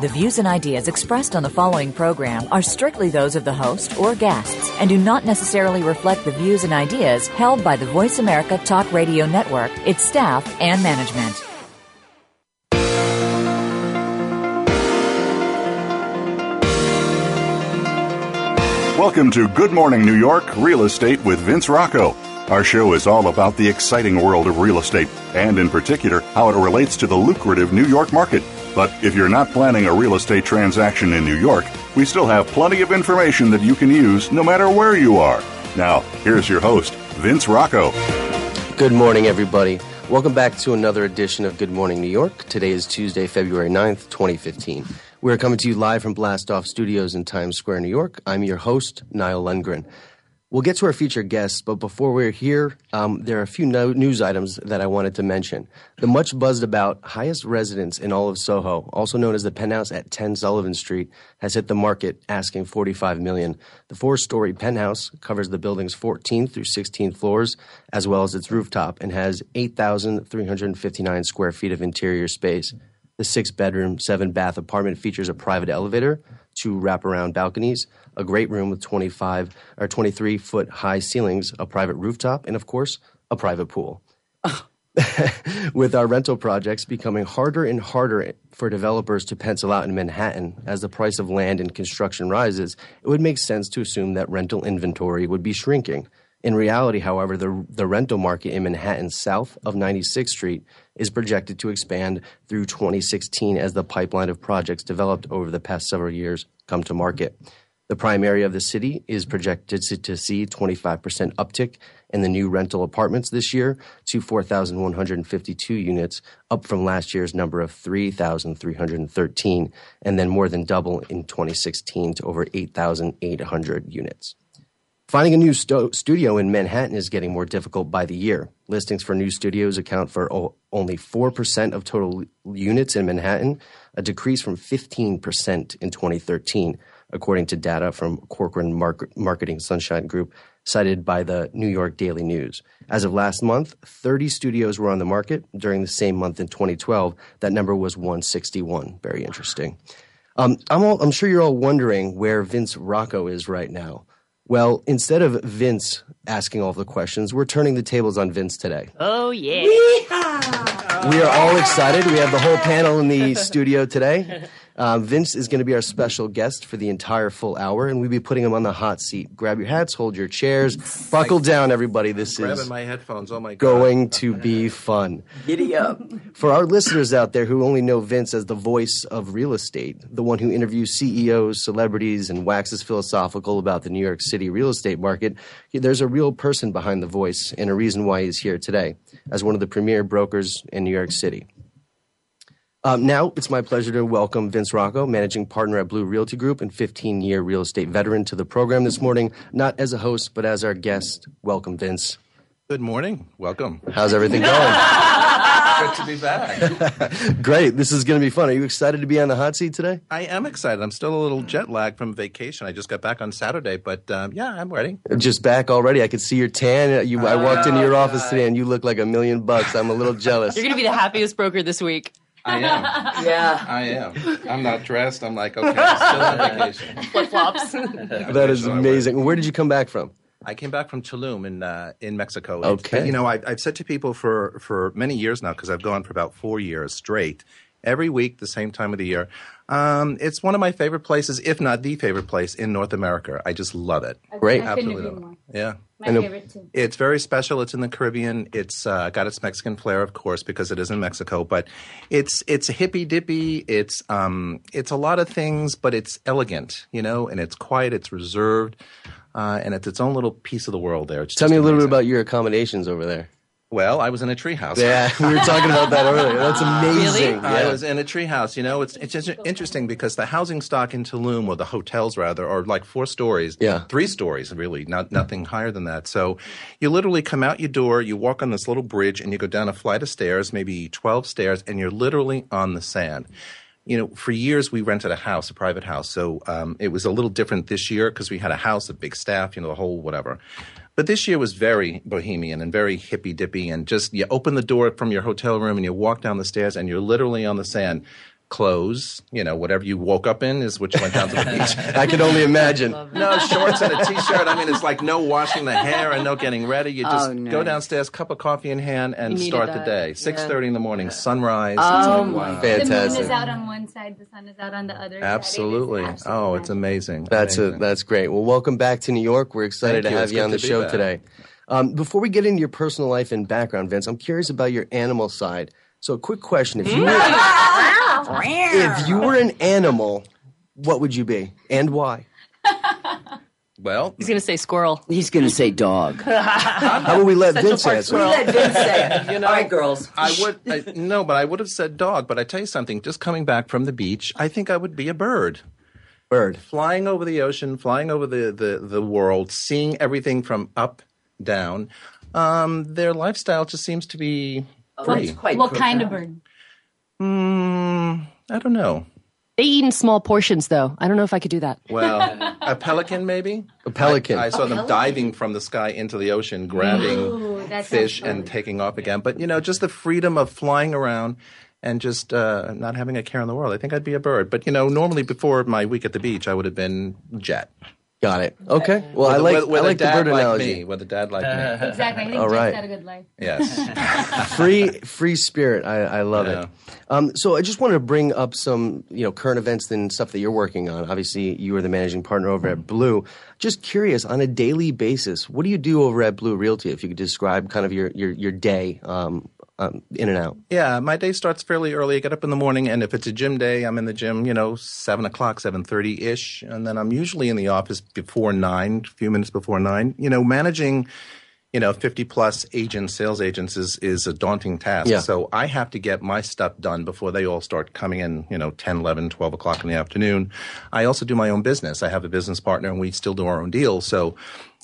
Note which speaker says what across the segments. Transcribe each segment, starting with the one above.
Speaker 1: The views and ideas expressed on the following program are strictly those of the host or guests and do not necessarily reflect the views and ideas held by the Voice America Talk Radio Network, its staff, and management.
Speaker 2: Welcome to Good Morning New York Real Estate with Vince Rocco. Our show is all about the exciting world of real estate and, in particular, how it relates to the lucrative New York market. But if you're not planning a real estate transaction in New York, we still have plenty of information that you can use no matter where you are. Now, here's your host, Vince Rocco.
Speaker 3: Good morning, everybody. Welcome back to another edition of Good Morning New York. Today is Tuesday, February 9th, 2015. We're coming to you live from Blastoff Studios in Times Square, New York. I'm your host, Nile Lundgren. We'll get to our featured guests, but before we're here, um, there are a few no- news items that I wanted to mention. The much buzzed about highest residence in all of Soho, also known as the penthouse at 10 Sullivan Street, has hit the market asking 45 million. The four-story penthouse covers the building's 14th through 16th floors, as well as its rooftop, and has 8,359 square feet of interior space. The six-bedroom, seven-bath apartment features a private elevator, two wraparound balconies, a great room with 25 or 23 foot high ceilings, a private rooftop, and of course, a private pool. with our rental projects becoming harder and harder for developers to pencil out in Manhattan as the price of land and construction rises, it would make sense to assume that rental inventory would be shrinking. In reality, however, the, the rental market in Manhattan south of 96th Street is projected to expand through 2016 as the pipeline of projects developed over the past several years come to market. The prime area of the city is projected to see 25% uptick in the new rental apartments this year to 4,152 units, up from last year's number of 3,313, and then more than double in 2016 to over 8,800 units. Finding a new sto- studio in Manhattan is getting more difficult by the year. Listings for new studios account for o- only 4% of total units in Manhattan, a decrease from 15% in 2013, according to data from Corcoran Marketing Sunshine Group, cited by the New York Daily News. As of last month, 30 studios were on the market. During the same month in 2012, that number was 161. Very interesting. Um, I'm, all, I'm sure you're all wondering where Vince Rocco is right now. Well, instead of Vince asking all the questions, we're turning the tables on Vince today.
Speaker 4: Oh, yeah. Yeehaw!
Speaker 3: We are all excited. We have the whole panel in the studio today. Um, Vince is going to be our special guest for the entire full hour, and we'll be putting him on the hot seat. Grab your hats, hold your chairs, buckle down, everybody. This is my headphones. Oh my God. going to be fun.
Speaker 5: Giddy up.
Speaker 3: For our listeners out there who only know Vince as the voice of real estate, the one who interviews CEOs, celebrities, and waxes philosophical about the New York City real estate market, there's a real person behind the voice and a reason why he's here today as one of the premier brokers in New York City. Um, now it's my pleasure to welcome Vince Rocco, managing partner at Blu Realty Group and 15 year real estate veteran, to the program this morning, not as a host, but as our guest. Welcome, Vince.
Speaker 6: Good morning. Welcome.
Speaker 3: How's everything going?
Speaker 6: Good to be back.
Speaker 3: Great. This is going to be fun. Are you excited to be on the hot seat today?
Speaker 6: I am excited. I'm still a little jet lagged from vacation. I just got back on Saturday, but um, yeah, I'm ready.
Speaker 3: Just back already. I could see your tan. You, I walked into your oh, office today, and you look like a million bucks. I'm a little jealous.
Speaker 4: You're going to be the happiest broker this week. I am.
Speaker 6: Yeah. I am. I'm not dressed. I'm like, okay, I'm still on vacation. Flip
Speaker 4: flops. that
Speaker 3: is amazing. Where did you come back from?
Speaker 6: I came back from Tulum in uh, in Mexico. Okay. And, you know, I, have said to people for for many years now because I've gone for about four years straight. Every week, the same time of the year. Um, it's one of my favorite places, if not the favorite place in North America. I just love it.
Speaker 3: Great, absolutely.
Speaker 6: Yeah.
Speaker 7: My and favorite too.
Speaker 6: it's very special. It's in the Caribbean. It's uh, got its Mexican flair, of course, because it is in Mexico. But it's it's hippy dippy. It's um it's a lot of things, but it's elegant, you know, and it's quiet. It's reserved, uh, and it's its own little piece of the world there. It's
Speaker 3: Tell me a little amazing. bit about your accommodations over there.
Speaker 6: Well, I was in a treehouse.
Speaker 3: Yeah, we were talking about that earlier. That's amazing.
Speaker 6: Really? Yeah. I was in a treehouse. You know, it's it's interesting because the housing stock in Tulum, or the hotels rather, are like four stories. Yeah, three stories really, not nothing higher than that. So, you literally come out your door, you walk on this little bridge, and you go down a flight of stairs, maybe twelve stairs, and you're literally on the sand you know, for years we rented a house, a private house. So um, it was a little different this year because we had a house, a big staff, you know, the whole whatever. But this year was very bohemian and very hippy dippy, and just you open the door from your hotel room and you walk down the stairs and you're literally on the sand clothes, you know, whatever you woke up in is what you went down to the beach.
Speaker 3: I could only imagine.
Speaker 6: No shorts and a t-shirt. I mean, it's like no washing the hair and no getting ready. You oh, just oh, no. go downstairs, cup of coffee in hand, and start the day. Six thirty yeah. in the morning, sunrise.
Speaker 7: Oh, wow. fantastic! The moon is out on one side, the sun is out on the other.
Speaker 6: Absolutely.
Speaker 7: It
Speaker 6: absolutely oh, it's amazing.
Speaker 3: That's amazing. a that's great. Well, welcome back to New York. We're excited Thank to you. have it's you on the to show back. today. Um, before we get into your personal life and background, Vince, I'm curious about your animal side. So, a quick question: If you were, hmm? if you were an animal, what would you be and why?
Speaker 6: Well,
Speaker 4: he's going to say squirrel.
Speaker 5: He's going to say dog.
Speaker 3: How will we let Vince say? We
Speaker 4: let Vince say.
Speaker 5: You know, All right, girls.
Speaker 6: I would I, no, but I would have said dog. But I tell you something. Just coming back from the beach, I think I would be a bird.
Speaker 3: Bird
Speaker 6: flying over the ocean, flying over the the, the world, seeing everything from up down. Um, their lifestyle just seems to be.
Speaker 7: Oh, what kind of bird?
Speaker 6: Mm, I don't know.
Speaker 4: They eat in small portions, though. I don't know if I could do that.
Speaker 6: Well, a pelican, maybe?
Speaker 3: A pelican.
Speaker 6: I, I saw a them pelican? diving from the sky into the ocean, grabbing Ooh, fish and taking off again. But, you know, just the freedom of flying around and just uh, not having a care in the world. I think I'd be a bird. But, you know, normally before my week at the beach, I would have been jet.
Speaker 3: Got it. Okay. Uh, well, with, I
Speaker 6: like
Speaker 3: with,
Speaker 6: with I like the bird like analogy. Me,
Speaker 7: with
Speaker 6: a dad like me.
Speaker 7: Uh, exactly. I think All right. had a good life.
Speaker 6: Yes.
Speaker 3: free free spirit. I, I love yeah. it. Um, so I just wanted to bring up some you know current events and stuff that you're working on. Obviously, you are the managing partner over at Blu. Just curious, on a daily basis, what do you do over at Blu Realty? If you could describe kind of your your, your day um, um, in and out.
Speaker 6: Yeah, my day starts fairly early. I get up in the morning, and if it's a gym day, I'm in the gym. You know, seven o'clock, seven thirty ish, and then I'm usually in the office before nine, a few minutes before nine. You know, managing. You know, fifty plus agents, sales agents is is a daunting task. Yeah. So I have to get my stuff done before they all start coming in. You know, 10, 11, 12 o'clock in the afternoon. I also do my own business. I have a business partner, and we still do our own deals. So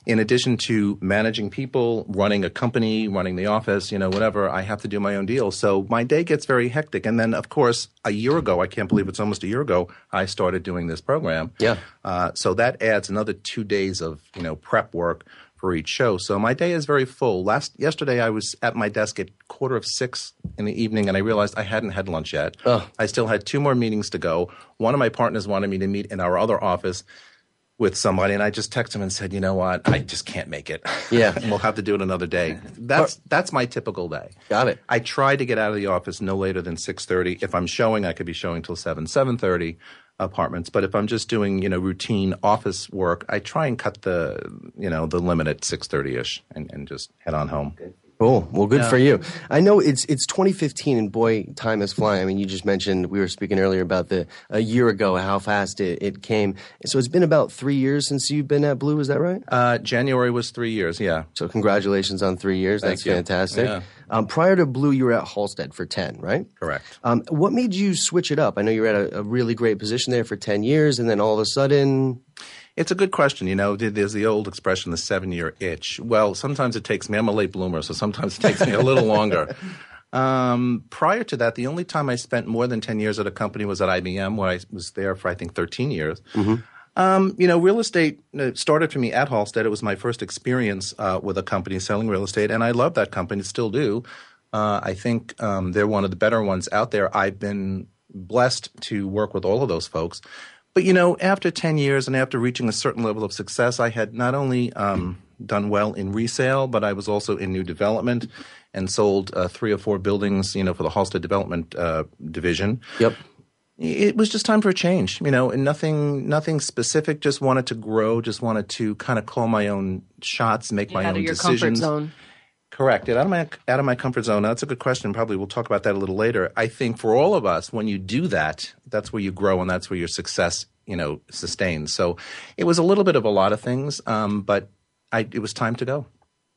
Speaker 6: in addition to managing people, running a company, running the office, you know, whatever, I have to do my own deal. So my day gets very hectic. And then, of course, a year ago, I can't believe it's almost a year ago, I started doing this program.
Speaker 3: Yeah.
Speaker 6: Uh, so that adds another two days of, you know, prep work for each show. So my day is very full. Last yesterday, I was at my desk at quarter of six in the evening, and I realized I hadn't had lunch yet. Ugh. I still had two more meetings to go. One of my partners wanted me to meet in our other office with somebody and I just texted him and said, "You know what? I just can't make it.
Speaker 3: Yeah.
Speaker 6: we'll have to do it another day." That's that's my typical day.
Speaker 3: Got it.
Speaker 6: I
Speaker 3: try
Speaker 6: to get out of the office no later than 6:30. If I'm showing, I could be showing till 7, 7:30 apartments, but if I'm just doing, you know, routine office work, I try and cut the, you know, the limit at 6:30ish and and just head on home. Good.
Speaker 3: Cool. Well, good yeah. for you. I know it's it's 2015, and boy, time is flying. I mean, you just mentioned we were speaking earlier about the a year ago how fast it, it came. So it's been about three years since you've been at Blu. Is that right?
Speaker 6: Uh, January was three years. Yeah.
Speaker 3: So congratulations on three years. Thank That's you. fantastic. Yeah.
Speaker 6: Um,
Speaker 3: prior to Blu, you were at Halstead for 10, right?
Speaker 6: Correct. Um,
Speaker 3: what made you switch it up? I know you were at a, a really great position there for 10 years, and then all of a sudden.
Speaker 6: It's a good question. You know, there's the old expression, the seven year itch. Well, sometimes it takes me, I'm a late bloomer, so sometimes it takes me a little longer. Um, prior to that, the only time I spent more than 10 years at a company was at IBM, where I was there for, I think, 13 years. Mm-hmm. Um, you know, real estate uh, started for me at Halstead. It was my first experience uh, with a company selling real estate, and I love that company, still do. Uh, I think um, they're one of the better ones out there. I've been blessed to work with all of those folks. But you know, after 10 years and after reaching a certain level of success, I had not only um, done well in resale, but I was also in new development and sold uh, three or four buildings, you know, for the Halstead Development uh, Division.
Speaker 3: Yep.
Speaker 6: It was just time for a change, you know, and nothing, nothing specific. Just wanted to grow. Just wanted to kind of call my own shots, make Get my
Speaker 4: out
Speaker 6: own
Speaker 4: of your
Speaker 6: decisions. Comfort zone Correct. out of my out of my comfort zone. that's a good question. Probably we'll talk about that a little later. I think for all of us, when you do that, that's where you grow and that's where your success, you know, sustains. So it was a little bit of a lot of things, um, but I, it was time to go.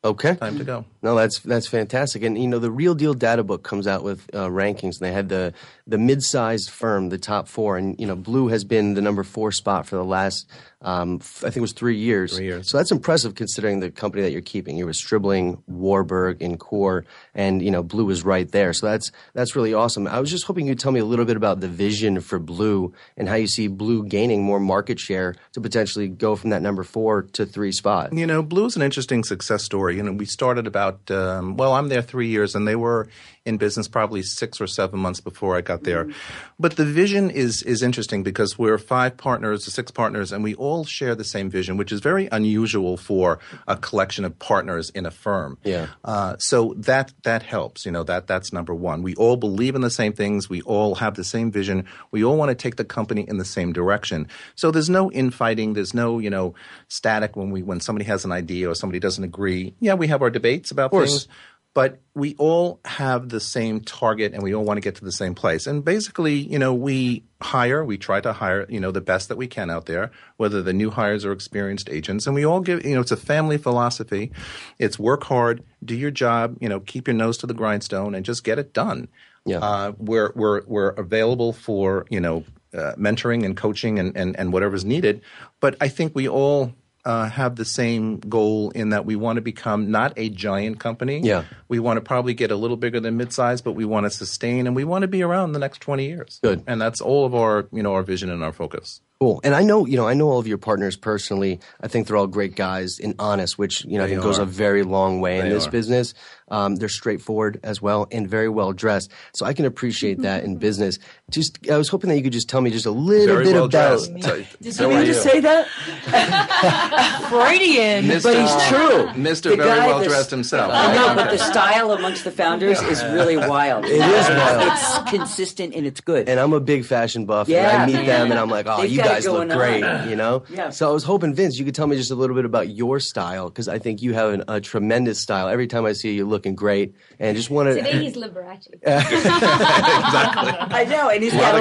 Speaker 3: Okay,
Speaker 6: time to go.
Speaker 3: No, that's that's fantastic. And you know, the Real Deal Data Book comes out with uh, rankings, and they had the the mid-sized firm, the top four, and you know, Blu has been the number four spot for the last, um, I think it was three years.
Speaker 6: Three years.
Speaker 3: So that's impressive considering the company that you're keeping. You were Stribling, Warburg, and Core, and you know, Blu is right there. So that's that's really awesome. I was just hoping you'd tell me a little bit about the vision for Blu and how you see Blu gaining more market share to potentially go from that number four to three spot.
Speaker 6: You know, Blu is an interesting success story. You know, we started about um, well, I'm there three years, and they were in business probably six or seven months before I got there. Mm-hmm. But the vision is is interesting because we're five partners, six partners, and we all share the same vision, which is very unusual for a collection of partners in a firm.
Speaker 3: Yeah. Uh,
Speaker 6: so that that helps. You know that that's number one. We all believe in the same things. We all have the same vision. We all want to take the company in the same direction. So there's no infighting. There's no you know static when we when somebody has an idea or somebody doesn't agree. Yeah, we have our debates about things but we all have the same target and we all want to get to the same place. And basically, you know, we hire, we try to hire, you know, the best that we can out there, whether the new hires or experienced agents. And we all give, you know, it's a family philosophy. It's work hard, do your job, you know, keep your nose to the grindstone and just get it done.
Speaker 3: Yeah. Uh,
Speaker 6: we're, we're, we're available for, you know, uh, mentoring and coaching and, and, and whatever's needed. But I think we all uh, have the same goal in that we want to become not a giant company.
Speaker 3: Yeah.
Speaker 6: We want to probably get a little bigger than midsize, but we want to sustain and we want to be around the next 20 years.
Speaker 3: Good.
Speaker 6: And that's all of our, you know, our vision and our focus.
Speaker 3: Cool. And I know, you know, I know all of your partners personally. I think they're all great guys and honest, which, you know, I think goes a very long way they in this are. business. Um, they're straightforward as well and very well dressed. So I can appreciate that in mm-hmm. business. Just, I was hoping that you could just tell me just a little
Speaker 6: very
Speaker 3: bit
Speaker 6: well
Speaker 3: about.
Speaker 5: Dressed. Did so you mean to say that?
Speaker 4: Freudian.
Speaker 6: Mr.
Speaker 5: But he's true.
Speaker 6: Mr. The
Speaker 5: very
Speaker 6: well dressed himself.
Speaker 5: I know, but the style amongst the founders is really wild. It
Speaker 3: is wild.
Speaker 5: It's consistent and it's good.
Speaker 3: And I'm a big fashion buff. Yeah. And I meet them and I'm like, oh, They've you guys look great, on. you know? Yeah. So I was hoping, Vince, you could tell me just a little bit about your style because I think you have an, a tremendous style. Every time I see you, you're looking great. And just want to.
Speaker 7: Today he's Liberace. exactly.
Speaker 5: I know. And he's got a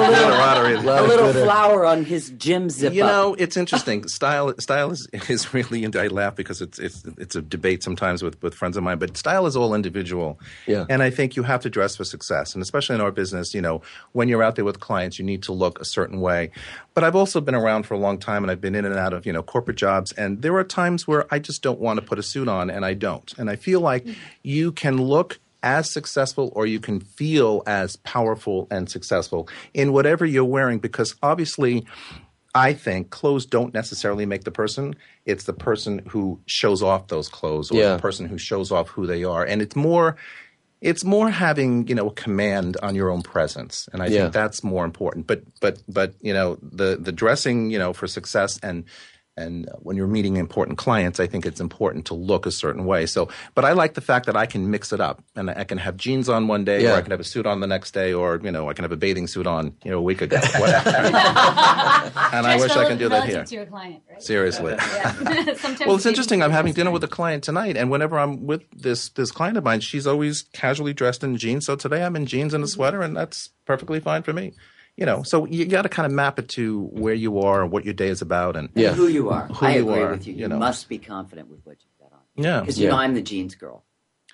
Speaker 6: little, a,
Speaker 5: a little flower on his gym zip You
Speaker 6: know, it's interesting. style style is, is really, and I laugh because it's, it's, it's a debate sometimes with, with friends of mine, but style is all individual.
Speaker 3: Yeah.
Speaker 6: And I think you have to dress for success. And especially in our business, you know, when you're out there with clients, you need to look a certain way. But I've also also been around for a long time and I've been in and out of, you know, corporate jobs and there are times where I just don't want to put a suit on and I don't. And I feel like mm-hmm. you can look as successful or you can feel as powerful and successful in whatever you're wearing because obviously I think clothes don't necessarily make the person. It's the person who shows off those clothes or yeah. the person who shows off who they are. And it's more it's more having you know a command on your own presence and i yeah. think that's more important but but but you know the the dressing you know for success and and when you're meeting important clients i think it's important to look a certain way so but i like the fact that i can mix it up and i can have jeans on one day yeah. or i can have a suit on the next day or you know i can have a bathing suit on you know a week ago whatever and
Speaker 7: i wish i can do that here to your client, right?
Speaker 6: seriously well it's interesting i'm having dinner with a client tonight and whenever i'm with this this client of mine she's always casually dressed in jeans so today i'm in jeans and a sweater and that's perfectly fine for me you know, so you got to kind of map it to where you are and what your day is about and, and
Speaker 5: yeah. who you are. Who I you agree are, with you. You, know. must be confident with what you've got on. Yeah. Because, you yeah.
Speaker 6: know,
Speaker 5: I'm the jeans girl,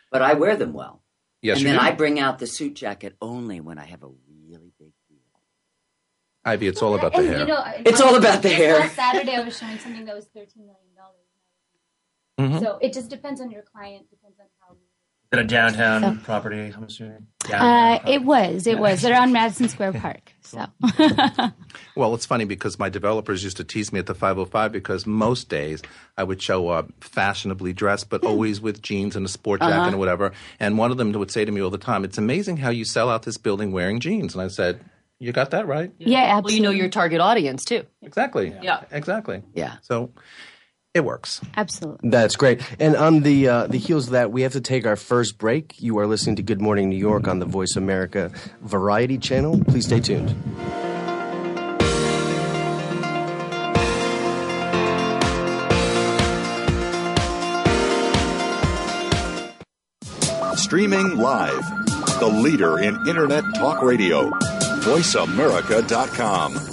Speaker 5: but I wear them well.
Speaker 6: Yes,
Speaker 5: and
Speaker 6: then do.
Speaker 5: I bring out the suit jacket only when I have a really big deal.
Speaker 6: Ivy, it's all about the hair.
Speaker 5: it's all about the hair.
Speaker 7: Last Saturday, I was showing something that was $13 million. Mm-hmm. So it just depends on your client,
Speaker 6: a downtown so, property, I'm assuming. Uh, it
Speaker 7: was. It was. They're on Madison Square Park. So.
Speaker 6: well, it's funny because my developers used to tease me at the 505 because most days I would show up fashionably dressed, but hmm. always with jeans and a sport jacket uh-huh. and whatever. And one of them would say to me all the time, "It's amazing how you sell out this building wearing jeans." And I said, you got that right.
Speaker 7: Yeah, yeah
Speaker 4: absolutely.
Speaker 7: Well, you
Speaker 4: know your target audience too.
Speaker 6: Exactly.
Speaker 4: Yeah. yeah.
Speaker 6: Exactly.
Speaker 4: Yeah.
Speaker 6: So, it works.
Speaker 7: Absolutely.
Speaker 3: That's great. And on the
Speaker 7: uh, the
Speaker 3: heels of that, we have to take our first break. You are listening to Good Morning New York on the Voice America Variety Channel. Please stay tuned.
Speaker 2: Streaming live, the leader in Internet Talk Radio, voiceamerica.com.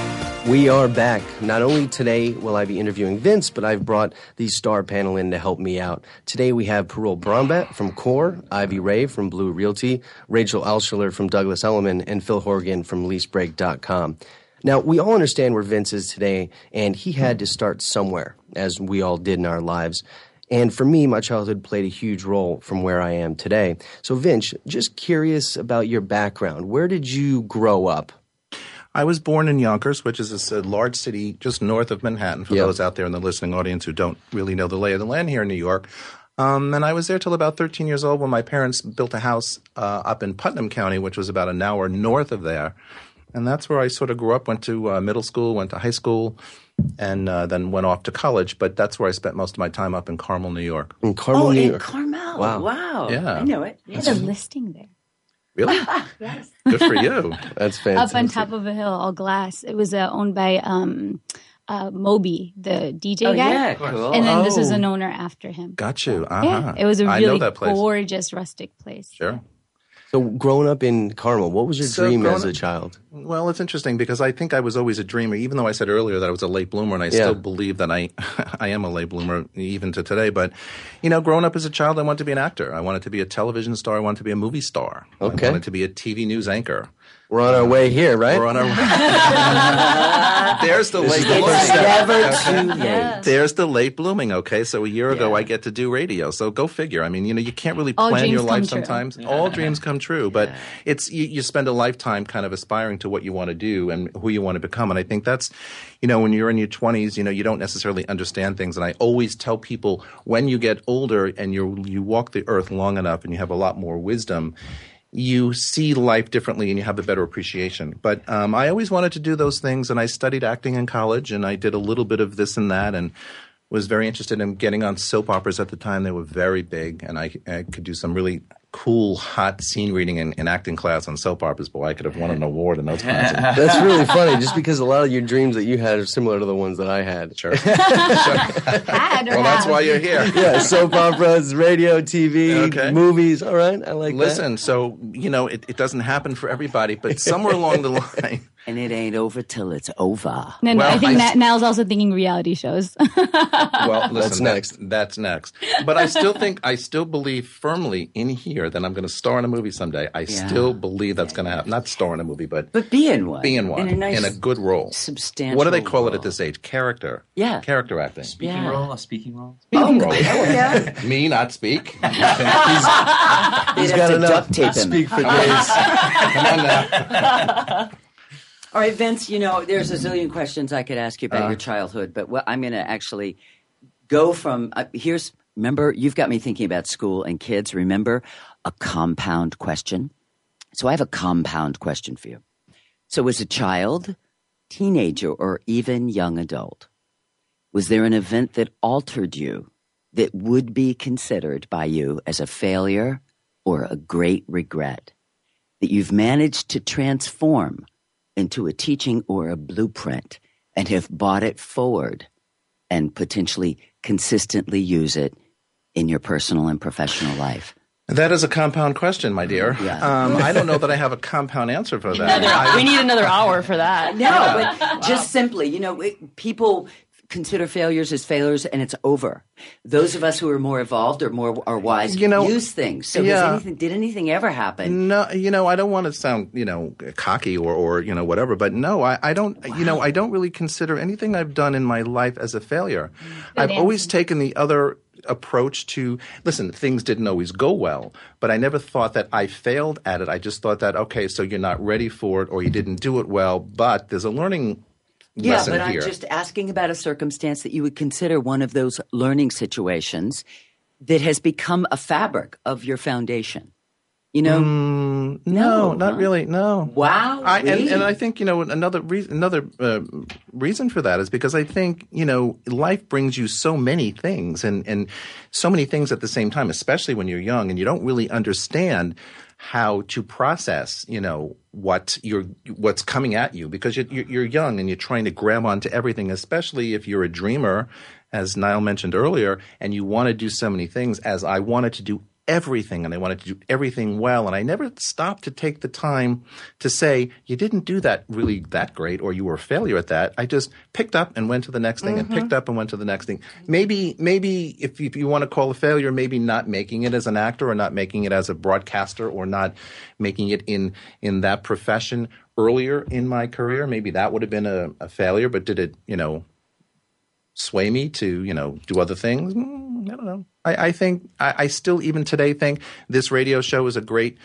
Speaker 3: We are back. Not only today will I be interviewing Vince, but I've brought the star panel in to help me out. Today we have Parul Brahambat from CORE, Ivy Ray from Blu Realty, Rachel Altschuler from Douglas Elliman, and Phil Horigan from LeaseBreak.com. Now, we all understand where Vince is today, and he had to start somewhere, as we all did in our lives. And for me, my childhood played a huge role from where I am today. So, Vince, just curious about your background. Where did you grow up?
Speaker 6: I was born in Yonkers, which is a large city just north of Manhattan. For yep. those out there in the listening audience who don't really know the lay of the land here in New York, um, and I was there till about 13 years old when my parents built a house uh, up in Putnam County, which was about an hour north of there. And that's where I sort of grew up, went to uh, middle school, went to high school, and uh, then went off to college. But that's where I spent most of my time up in Carmel, New York.
Speaker 3: In Carmel,
Speaker 6: oh, New in York.
Speaker 3: Carmel. Wow. wow. Yeah.
Speaker 7: I know it. You had a listing there.
Speaker 6: Really? yes. Good for you.
Speaker 7: That's fantastic. Up on top of a hill, all glass. It was uh, owned by um, uh, Moby, the DJ
Speaker 5: oh,
Speaker 7: guy. Yeah, cool. And then
Speaker 5: oh.
Speaker 7: this was an owner after him.
Speaker 3: Got you. Uh-huh. Yeah,
Speaker 7: it was a really gorgeous rustic place.
Speaker 6: Sure.
Speaker 3: So, growing up in Carmel, what was your so dream as a child?
Speaker 6: Well, it's interesting because I think I was always a dreamer, even though I said earlier that I was a late bloomer, and I yeah. still believe that I, I am a late bloomer even to today. But, you know, growing up as a child, I wanted to be an actor. I wanted to be a television star. I wanted to be a movie star.
Speaker 3: Okay. I
Speaker 6: wanted to be a TV news anchor.
Speaker 3: We're on our way here, right? We're on our
Speaker 6: way. There's the late blooming. It's never too late. There's the late blooming. Okay, so a year ago yeah. I get to do radio. So go figure. I mean, you know, you can't really plan your life sometimes. Yeah. All dreams come true, but yeah. it's you, you spend a lifetime kind of aspiring to what you want to do and who you want to become. And I think that's, you know, when you're in your 20s, you know, you don't necessarily understand things. And I always tell people when you get older and you you walk the earth long enough and you have a lot more wisdom you see life differently and you have a better appreciation. But um, I always wanted to do those things, and I studied acting in college, and I did a little bit of this and that, and was very interested in getting on soap operas at the time. They were very big, and I, I could do some really cool, hot scene reading and, and, acting class on soap operas, boy, I could have won an award in those classes.
Speaker 3: That's really funny, just because a lot of your dreams that you had are similar to the ones that I had.
Speaker 6: Sure. sure. well, that's why you're here.
Speaker 3: yeah, soap operas, radio, TV, okay. movies. All right, I like
Speaker 6: Listen,
Speaker 3: that.
Speaker 6: so, you know, it, it doesn't happen for everybody, but somewhere along the line,
Speaker 5: and it ain't over till it's over.
Speaker 7: No, no, well, I think I, that Nile's also thinking reality shows.
Speaker 6: well, listen, that's next. That's, next. But I still think, I still believe firmly in here that I'm going to star in a movie someday. I yeah. still believe that's yeah. going to happen. Not star in a movie, but
Speaker 5: but be in one.
Speaker 6: Be in one. In a, nice, in a good role.
Speaker 5: Substantial.
Speaker 6: What do they call role. it at this age? Character. Yeah. Character acting. Speaking yeah. role. A speaking
Speaker 4: role. Speaking
Speaker 6: oh,
Speaker 4: role.
Speaker 6: yeah.
Speaker 4: Me not
Speaker 5: speak. he's, he's got
Speaker 6: enough
Speaker 5: duct tape.
Speaker 6: Speak for days.
Speaker 5: Come on now. All right, Vince, you know, there's a zillion questions I could ask you about uh, your uh-huh. childhood, but what, I'm going to actually go from uh, here's remember, you've got me thinking about school and kids. Remember a compound question? So I have a compound question for you. So, as a child, teenager, or even young adult, was there an event that altered you that would be considered by you as a failure or a great regret that you've managed to transform into a teaching or a blueprint and have bought it forward and potentially consistently use it in your personal and professional life?
Speaker 6: That is a compound question, my dear. Yeah. Um, I don't know that I have a compound answer for that.
Speaker 4: Another, we need another hour for that.
Speaker 5: No, yeah. but wow. just simply, you know, it, people consider failures as failures and it's over. Those of us who are more evolved or more are wise you know, use things. So yeah. anything, did anything ever happen?
Speaker 6: No, you know, I don't want to sound, you know, cocky or, or you know, whatever, but no, I, I don't, wow. you know, I don't really consider anything I've done in my life as a failure. Good I've answer. always taken the other approach to listen things didn't always go well but i never thought that i failed at it i just thought that okay so you're not ready for it or you didn't do it well but there's a learning
Speaker 5: yeah, but here. I'm just asking about a circumstance that you would consider one of those learning situations that has become a fabric of your foundation. You know, mm,
Speaker 6: no, no, not huh? really.
Speaker 5: No. Wow.
Speaker 6: I, and, and, I think you know another another uh, reason for that is because I think you know life brings you so many things and and so many things at the same time, especially when you're young and you don't really understand how to process, you know, what you're what's coming at you because you're, you're young and you're trying to grab onto everything, especially if you're a dreamer, as Nile mentioned earlier, and you want to do so many things. As I wanted to do everything and I wanted to do everything well. And I never stopped to take the time to say, you didn't do that really that great or you were a failure at that. I just picked up and went to the next thing mm-hmm. and picked up and went to the next thing. Maybe, maybe if you, if you want to call a failure, maybe not making it as an actor or not making it as a broadcaster or not making it in, in that profession earlier in my career. Maybe that would have been a, a failure, but did it, you know, sway me to you know do other things. Mm, I don't know. I, I think I, I still even today think this radio show is a great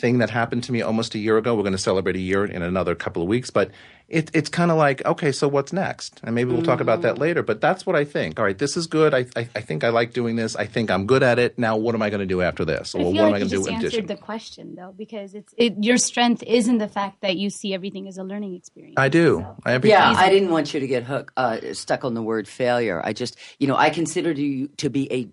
Speaker 6: thing that happened to me almost a year ago. We're going to celebrate a year in another couple of weeks, but it, it's kind of like okay so what's next and maybe we'll mm-hmm. talk about that mm. later but that's what i think all right this is good I, I, I, think i like doing this i think i'm good at it now what am i going to do after this
Speaker 7: or I what like am
Speaker 6: i
Speaker 7: going to do just answered addition? the question though because it's it, your strength isn't the fact that you see everything as a learning experience i
Speaker 6: do so. I yeah
Speaker 5: i didn't want you to get hooked uh, stuck on the word failure i just you know i considered you to be a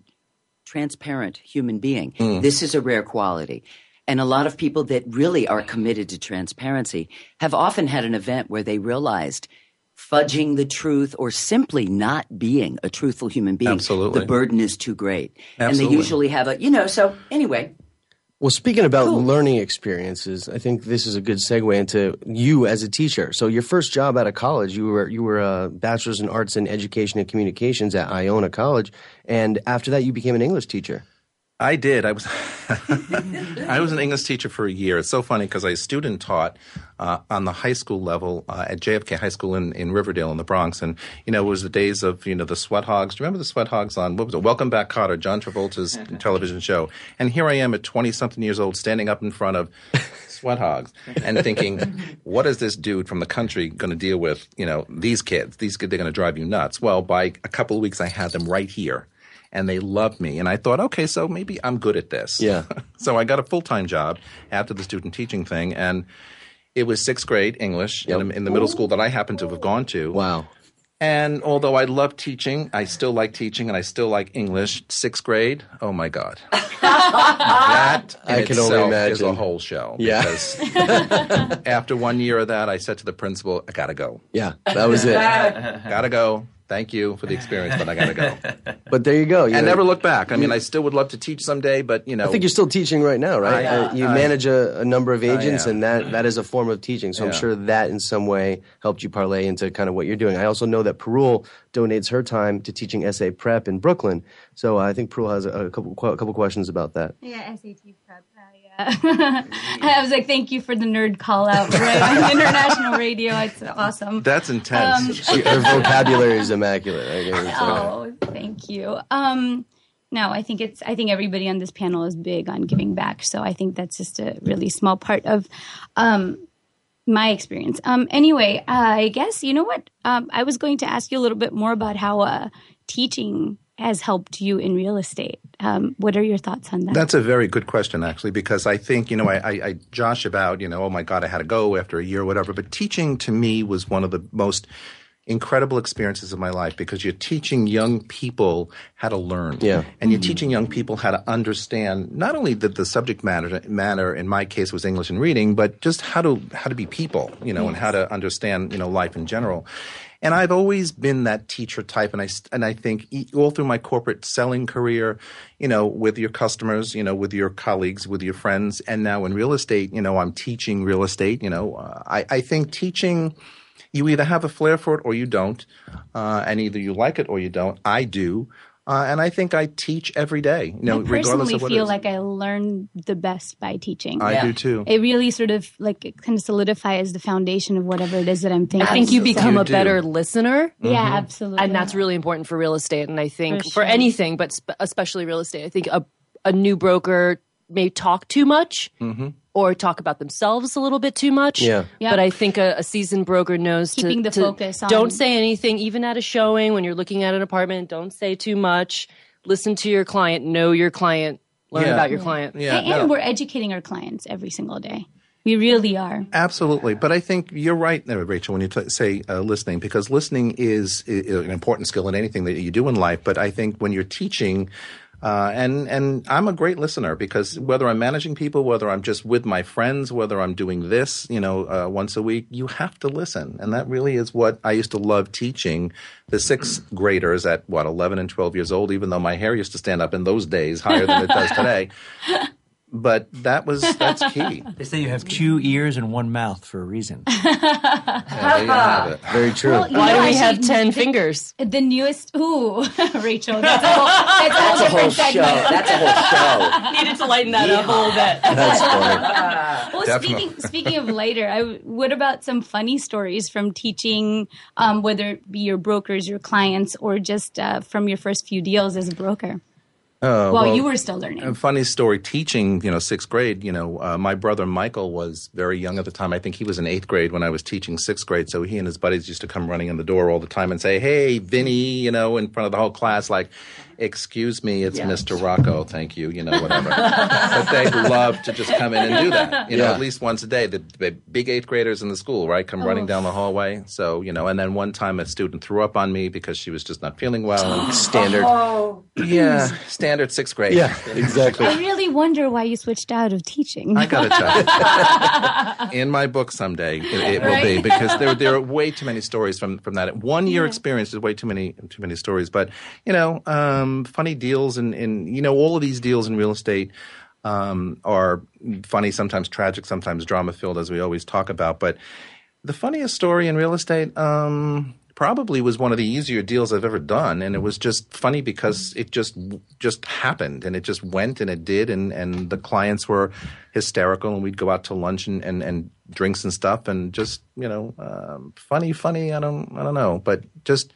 Speaker 5: transparent human being mm. this is a rare quality and a lot of people that really are committed to transparency have often had an event where they realized fudging the truth or simply not being a truthful human being.
Speaker 6: Absolutely.
Speaker 5: The burden is too great.
Speaker 6: Absolutely.
Speaker 5: And they usually have a, you know, so anyway.
Speaker 3: Well, speaking about cool. learning experiences, I think this is a good segue into you as a teacher. So your first job out of college, you were you were a bachelor's in arts in education and communications at Iona College, and after that you became an English teacher.
Speaker 6: I did. I was I was an English teacher for a year. It's so funny because I student taught uh, on the high school level uh, at JFK High School in, in Riverdale in the Bronx, and you know it was the days of you know the Sweat Hogs. Do you remember the Sweat Hogs on what was it? Welcome Back, Kotter, John Travolta's television show. And here I am at twenty something years old, standing up in front of Sweat Hogs and thinking, what is this dude from the country going to deal with? You know these kids. These kids, they're going to drive you nuts. Well, by a couple of weeks, I had them right here and they loved me. And I thought, okay, so maybe I'm good at this.
Speaker 3: Yeah.
Speaker 6: so I got a full time job after the student teaching thing, and it was sixth grade English yep. in, in the middle school that I happened to have gone to.
Speaker 3: Wow.
Speaker 6: And although I love teaching, I still like teaching and I still like English. Sixth grade, oh my God. that I can only imagine. is a whole show.
Speaker 3: Yeah.
Speaker 6: after one year of that, I said to the principal, I gotta go.
Speaker 3: Yeah, that was it.
Speaker 6: gotta go thank you for the experience, but I gotta go.
Speaker 3: but there you go.
Speaker 6: You I know, never look back. I mean, I still would love to teach someday, but you know,
Speaker 3: I think you're still teaching right now, right? I, uh, you I, manage a, a, number of agents, and that that is a form of teaching. So yeah. I'm sure that in some way helped you parlay into kind of what you're doing. I also know that Parul donates her time to teaching SAT prep in Brooklyn. So I think Parul has a, a couple a couple questions about that.
Speaker 7: Yeah, SAT prep yeah. I was like, thank you for the nerd call out on international radio. It's awesome.
Speaker 6: That's intense. Um, her vocabulary is immaculate.
Speaker 7: Guess, oh, okay. thank you. Um, no, I think it's. I think everybody on this panel is big on giving back. So I think that's just a really small part of um, my experience. Um, anyway, uh, I guess you know what um, I was going to ask you a little bit more about how uh, teaching has helped you in real estate. Um, what are your thoughts on that?
Speaker 6: That's a very good question, actually, because I think, you know, I, I, I josh about, you know, oh my God, I had to go after a year or whatever. But teaching to me was one of the most incredible experiences of my life because you're teaching young people how to learn. Yeah. And you're mm-hmm. teaching young people how to understand not only that the subject matter matter in my case was English and reading, but just how to how to be people, you know, yes. and how to understand, you know, life in general. And I've always been that teacher type, and I and I think all through my corporate selling career, you know, with your customers, you know, with your colleagues, with your friends, and now in real estate, you know, I'm teaching real estate. You know, uh, I I think teaching. You either have a flair for it or you don't, uh, and either you like it or you don't. I do. Uh, and I think I teach every day. You know, I personally
Speaker 7: feel like I learn the best by teaching. I
Speaker 6: yeah. do too.
Speaker 7: It really sort of like kind of solidifies the foundation of whatever it is that I'm
Speaker 8: thinking.
Speaker 7: I think
Speaker 8: you become you a do. better listener.
Speaker 7: Mm-hmm. Yeah, absolutely.
Speaker 8: And that's really important for real estate. And I think for, sure. for anything, but spe- especially real estate, I think a, a new broker may talk too much. Mm-hmm or talk about themselves a little bit too much. Yeah. yeah. But I think a, a seasoned broker knows
Speaker 7: Keeping to,
Speaker 8: the to
Speaker 7: focus
Speaker 8: on. don't say anything, even at a showing when you're looking at an apartment, don't say too much. Listen to your client, know your client, learn yeah. about your yeah. client.
Speaker 7: Yeah, and, and no. we're educating our clients every single day. We really are.
Speaker 6: Absolutely. But I think you're right, Rachel, when you t- say uh, listening, because listening is, is, an important skill in anything that you do in life. But I think when you're teaching, uh, and and I'm a great listener because whether I'm managing people, whether I'm just with my friends, whether I'm doing this, you know, uh, once a week, you have to listen, and that really is what I used to love teaching the sixth graders at what 11 and 12 years old. Even though my hair used to stand up in those days higher than it does today, but that was that's key. They
Speaker 9: say you have two ears and one mouth for a reason. yeah,
Speaker 6: Very true. Well,
Speaker 8: Why know, do we have ten fingers?
Speaker 7: The newest. Ooh, Rachel.
Speaker 5: That's a whole. That's, a whole, show. That's
Speaker 8: a whole show. Needed to lighten that yeah. up a little bit. That's
Speaker 7: funny. well, speaking speaking of lighter, I, what about some funny stories from teaching, um, whether it be your brokers, your clients, or just uh, from your first few deals as a broker? Uh, while well, you were still learning.
Speaker 6: Funny story, teaching, you know, sixth grade, you know, uh, my brother Michael was very young at the time. I think he was in eighth grade when I was teaching sixth grade. So he and his buddies used to come running in the door all the time and say, hey, Vinny, you know, in front of the whole class, like, excuse me, it's yeah. Mr. Rocco, thank you, you know, whatever. but they love to just come in and do that, you yeah. know, at least once a day. The, the, big eighth graders in the school, right, come oh. running down the hallway. So, you know, and then one time a student threw up on me because she was just not feeling well. standard. Oh. Yeah, standard sixth grade.
Speaker 3: Yeah, exactly. I
Speaker 7: really wonder why you switched out of teaching.
Speaker 6: I got to tell you. in my book someday, it, it right? will be because there, there are way too many stories from, from that. One year yeah. experience is way too many, too many stories. But, you know, um, um, funny deals, and you know all of these deals in real estate um, are funny, sometimes tragic, sometimes drama filled, as we always talk about. But the funniest story in real estate. Um, probably was one of the easier deals I've ever done, and it was just funny because it just just happened and it just went and it did, and and the clients were hysterical, and we'd go out to lunch and and, and drinks and stuff, and just you know um, funny, funny. I don't I don't know, but just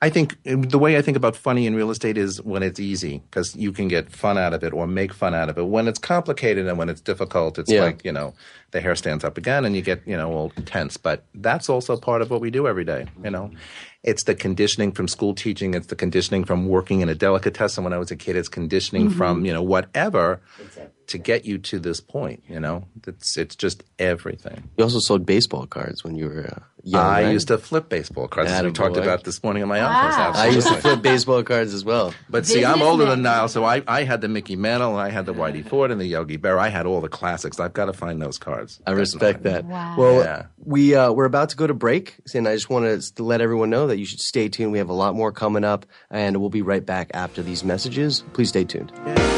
Speaker 6: I think um, the way I think about funny in real estate is when it's easy because you can get fun out of it or make fun out of it. When it's complicated and when it's difficult, it's yeah. like you know the hair stands up again and you get you know all tense. But that's also part of what we do every day. You know, it's the conditioning from school teaching. It's the conditioning from working in a delicatessen when I was a kid. It's conditioning mm-hmm. from you know whatever to get you to this point. You know, it's it's just everything.
Speaker 3: You also sold baseball cards when you were. Uh
Speaker 6: yeah, I right? used to flip baseball cards. As we talked about this morning in my wow. office. Absolutely.
Speaker 3: I used to flip baseball cards as well.
Speaker 6: But see, I'm older than Nile, so I, I had the Mickey Mantle and I had the Whitey Ford and the Yogi Berra. I had all the classics. I've got to find those cards.
Speaker 3: I respect that. Wow. Well, yeah. we uh, we're about to go to break, and I just want to let everyone know that you should stay tuned. We have a lot more coming up, and we'll be right back after these messages. Please stay tuned. Yeah.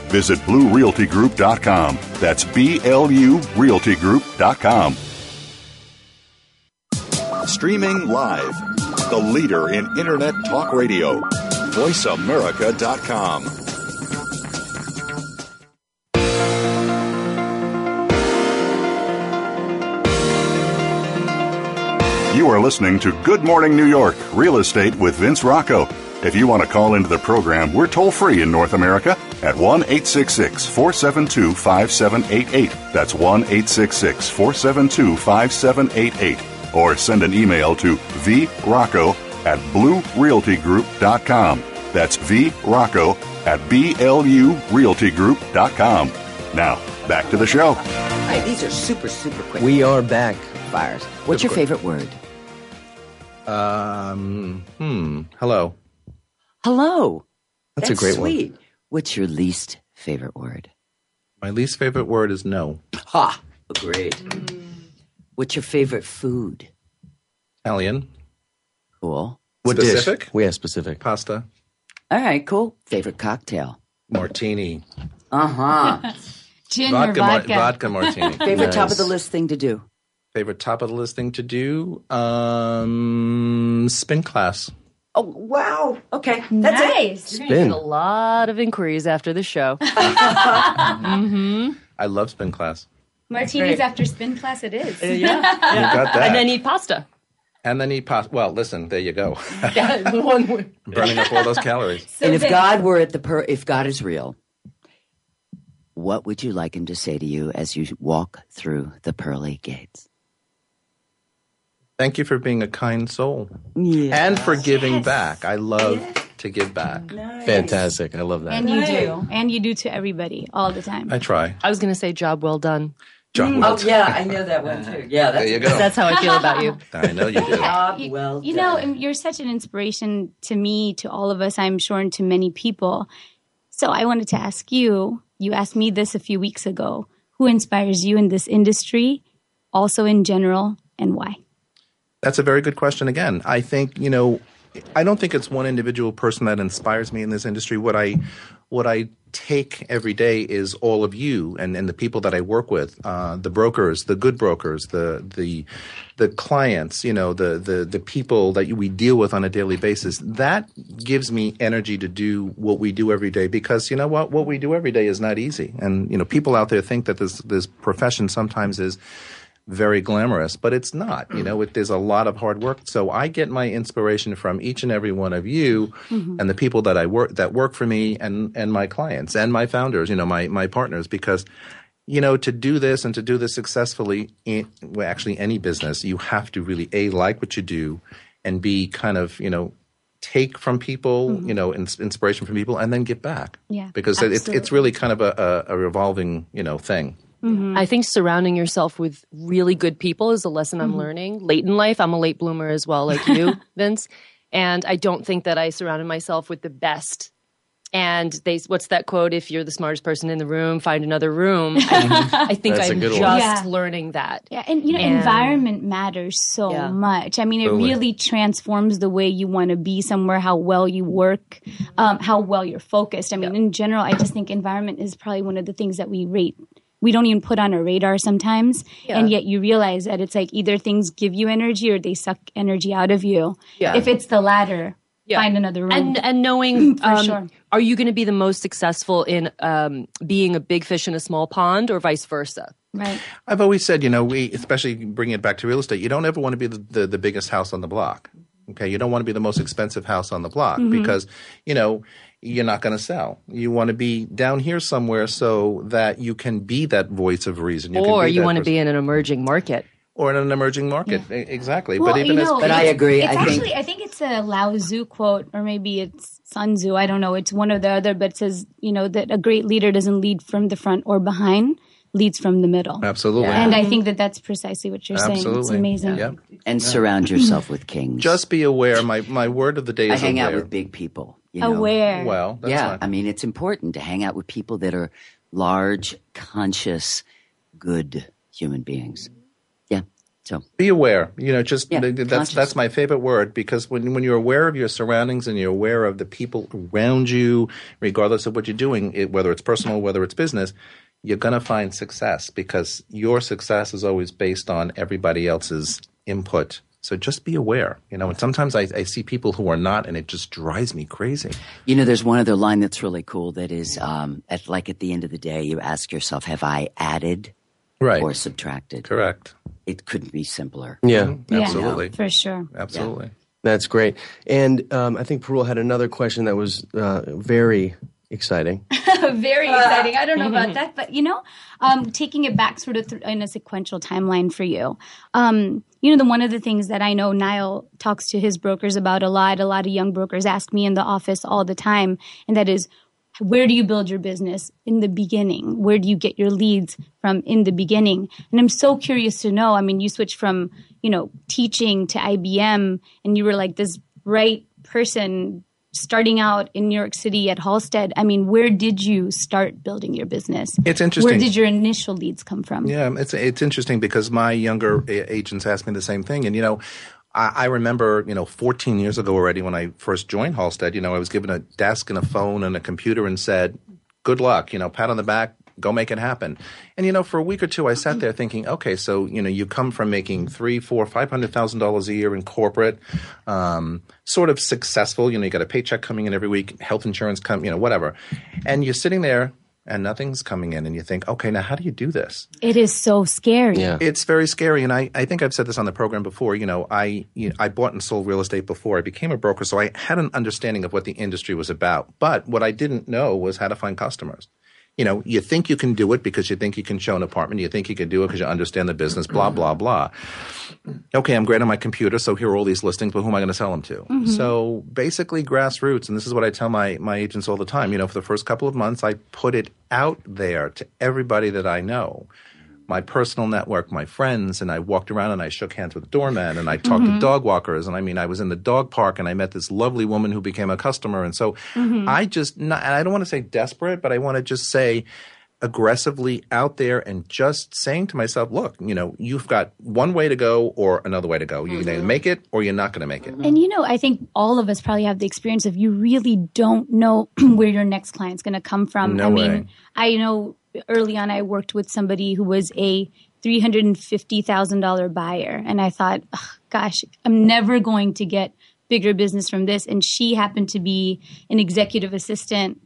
Speaker 10: visit BluRealtyGroup.com. That's B L U RealtyGroup.com. Streaming live, the leader in Internet Talk Radio, VoiceAmerica.com. You are listening to Good Morning New York Real Estate with Vince Rocco. If you want to call into the program, we're toll free in North America, at 1 866 472 5788. That's 1 866 472 5788. Or send an email to vrocco at blurealtygroup.com. That's vrocco
Speaker 5: at blurealtygroup.com.
Speaker 3: Now, back
Speaker 5: to the show. these are super, super quick. We are back. Fires. What's super your quick. favorite word? Um,
Speaker 6: hmm. Hello.
Speaker 5: Hello. That's, That's a great sweet. one. What's your least favorite word?
Speaker 6: My least favorite word is no.
Speaker 5: Ha! Agreed. Mm. What's your favorite food?
Speaker 6: Italian.
Speaker 5: Cool.
Speaker 6: What specific? dish?
Speaker 3: We have specific.
Speaker 6: Pasta.
Speaker 5: All right, cool. Favorite cocktail?
Speaker 6: Martini.
Speaker 5: Uh
Speaker 8: huh. Gin
Speaker 6: vodka,
Speaker 8: vodka.
Speaker 6: Mar- vodka martini.
Speaker 5: Favorite nice. top of the list thing to do?
Speaker 6: Favorite top of the list thing to do? Um, spin class.
Speaker 5: Oh wow! Okay,
Speaker 7: that's nice.
Speaker 8: It.
Speaker 7: Spin.
Speaker 8: a lot of inquiries after the show.
Speaker 6: mm-hmm. I love spin class.
Speaker 7: Martinis after spin class, it is. Uh, yeah,
Speaker 8: yeah. got that. And then eat pasta.
Speaker 6: And then eat pasta. Well, listen, there you go. Burning up all those calories.
Speaker 5: So and if God were at the per- if God is real, what would you like Him to say to you as you walk through the pearly gates?
Speaker 6: Thank you for being a kind soul yes. and for giving yes. back. I love yes. to give back. Nice.
Speaker 3: Fantastic. I love that.
Speaker 7: And you do. And you do to everybody all the time.
Speaker 6: I try.
Speaker 8: I was going to say, job well done. Job
Speaker 5: mm.
Speaker 8: well oh
Speaker 5: done. yeah, I know
Speaker 8: that one too. Yeah,
Speaker 5: that's, there
Speaker 8: you go. that's how I feel about you.
Speaker 6: I know you do. Job well
Speaker 7: You know, you're such an inspiration to me, to all of us, I'm sure, and to many people. So I wanted to ask you. You asked me this a few weeks ago. Who inspires you in this industry, also in general, and why?
Speaker 6: That's a very good question. Again, I think you know, I don't think it's one individual person that inspires me in this industry. What I what I take every day is all of you and, and the people that I work with, uh, the brokers, the good brokers, the the the clients, you know, the the the people that we deal with on a daily basis. That gives me energy to do what we do every day because you know what what we do every day is not easy. And you know, people out there think that this this profession sometimes is very glamorous, but it's not. You hmm. know, it, there's a lot of hard work. So I get my inspiration from each and every one of you mm-hmm. and the people that I work that work for me and and my clients and my founders. You know, my my partners because. You know, to do this and to do this successfully, in, well, actually, any business, you have to really a like what you do, and b kind of you know take from people, mm-hmm. you know, inspiration from people, and then get back. Yeah, because it's it's really kind of a, a, a revolving you know thing. Mm-hmm.
Speaker 8: I think surrounding yourself with really good people is a lesson mm-hmm. I'm learning late in life. I'm a late bloomer as well, like you, Vince. And I don't think that I surrounded myself with the best. And they, what's that quote? If you're the smartest person in the room, find another room. I, I think I'm just yeah. learning that.
Speaker 7: Yeah, and you know, and, environment matters so yeah. much. I mean, it totally. really transforms the way you want to be somewhere, how well you work, um, how well you're focused. I mean, yeah. in general, I just think environment is probably one of the things that we rate we don't even put on a radar sometimes. Yeah. And yet you realize that it's like either things give you energy or they suck energy out of you. Yeah. If it's the latter, yeah. find another room.
Speaker 8: And, and knowing, um, sure. are you going to be the most successful in um, being a big fish in a small pond or vice versa?
Speaker 7: Right.
Speaker 6: I've always said, you know, we, especially bringing it back to real estate, you don't ever want to be the, the, the biggest house on the block. Okay. You don't want to be the most expensive house on the block mm-hmm. because, you know, you're not going to sell. You want to be down here somewhere so that you can be that voice of reason.
Speaker 8: You or you want to be in an emerging market.
Speaker 6: Or in an emerging market, yeah. exactly. Well, but even you know,
Speaker 5: as, but I agree.
Speaker 7: It's I actually, think. I think it's a Lao Tzu quote, or maybe it's Sun Tzu. I don't know. It's one or the other, but it says you know that a great leader doesn't lead from the front or behind leads from the middle.
Speaker 6: Absolutely. Yeah.
Speaker 7: And I think that that's precisely what you're Absolutely. saying. It's amazing. Yeah.
Speaker 5: And yeah. surround yourself with kings.
Speaker 6: Just be aware. My my word of the day is
Speaker 5: I hang
Speaker 6: aware.
Speaker 5: out with big people. You
Speaker 7: know? Aware.
Speaker 6: Well, yeah. I
Speaker 5: mean, it's important to hang out with people that are large, conscious, good human beings. Yeah. So
Speaker 6: be aware. You know, just yeah, that's conscious. that's my favorite word because when when you're aware of your surroundings and you're aware of the people around you, regardless of what you're doing, it, whether it's personal, whether it's business, you're going to find success because your success is always based on everybody else's input so just be aware, you know. And sometimes I, I, see people who are not, and it just drives me crazy.
Speaker 5: You know, there's one other line that's really cool. That is, um, at like at the end of the day, you ask yourself, "Have I added, right. or subtracted?"
Speaker 6: Correct.
Speaker 5: It couldn't be simpler.
Speaker 6: Yeah, mm-hmm. yeah absolutely,
Speaker 7: yeah, for sure,
Speaker 6: absolutely. Yeah.
Speaker 3: That's great. And um, I think Parul had another question that was uh, very exciting.
Speaker 7: Very exciting. I don't know about that, but you know, um, taking it back sort of th- in a sequential timeline for you. Um, you know, the one of the things that I know Nile talks to his brokers about a lot. A lot of young brokers ask me in the office all the time, and that is, where do you build your business in the beginning? Where do you get your leads from in the beginning? And I'm so curious to know. I mean, you switched from you know teaching to IBM, and you were like this right person starting out in New York City at Halstead, I mean, where did you start building your business?
Speaker 6: It's interesting.
Speaker 7: Where did your initial leads come from?
Speaker 6: Yeah, it's it's interesting because my younger agents asked me the same thing, and you know. I, I remember, you know, 14 years ago already when I first joined Halstead, you know, I was given a desk and a phone and a computer and said, good luck, you know, pat on the back, go make it happen. And you know, for a week or two, I sat there thinking, okay, so you know, you come from making three, four, five hundred thousand dollars a year in corporate, um, sort of successful. You know, you got a paycheck coming in every week, health insurance come, you know, whatever, and you're sitting there and nothing's coming in and you think okay now how do you do this
Speaker 7: it is so scary yeah.
Speaker 6: it's very scary and I, I think i've said this on the program before you know i you know, i bought and sold real estate before i became a broker so i had an understanding of what the industry was about but what i didn't know was how to find customers you know, you think you can do it because you think you can show an apartment, you think you can do it because you understand the business, blah, mm-hmm. blah, blah. Okay, I'm great on my computer, so here are all these listings, but who am I going to sell them to? Mm-hmm. So basically, grassroots, and this is what I tell my, my agents all the time. You know, for the first couple of months, I put it out there to everybody that I know my personal network, my friends, and I walked around and I shook hands with doormen and I talked mm-hmm. to dog walkers. And I mean, I was in the dog park and I met this lovely woman who became a customer. And so mm-hmm. I just, not, and I don't want to say desperate, but I want to just say, aggressively out there and just saying to myself, look, you know, you've got one way to go or another way to go. You're mm-hmm. going to make it or you're not going to make it.
Speaker 7: And you know, I think all of us probably have the experience of you really don't know where your next client's going to come from.
Speaker 6: No I way. mean,
Speaker 7: I know early on, I worked with somebody who was a $350,000 buyer. And I thought, gosh, I'm never going to get bigger business from this. And she happened to be an executive assistant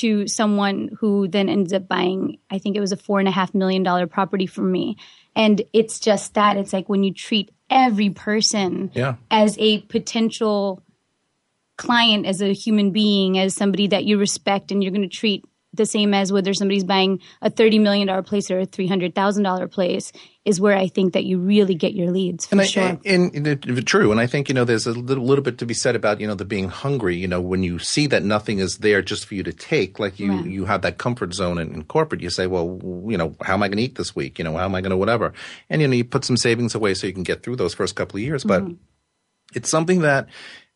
Speaker 7: to someone who then ends up buying, I think it was a four and a half million dollar property from me. And it's just that it's like when you treat every person yeah. as a potential client, as a human being, as somebody that you respect and you're going to treat the same as whether somebody's buying a $30 million place or a $300,000 place is where I think that you really get your leads. For and
Speaker 6: I, sure. And,
Speaker 7: and,
Speaker 6: and, true. And I think, you know, there's a little, little, bit to be said about, you know, the being hungry, you know, when you see that nothing is there just for you to take, like you, right. you have that comfort zone in, in, corporate, you say, well, you know, how am I going to eat this week? You know, how am I going to whatever? And, you know, you put some savings away so you can get through those first couple of years. But mm-hmm. it's something that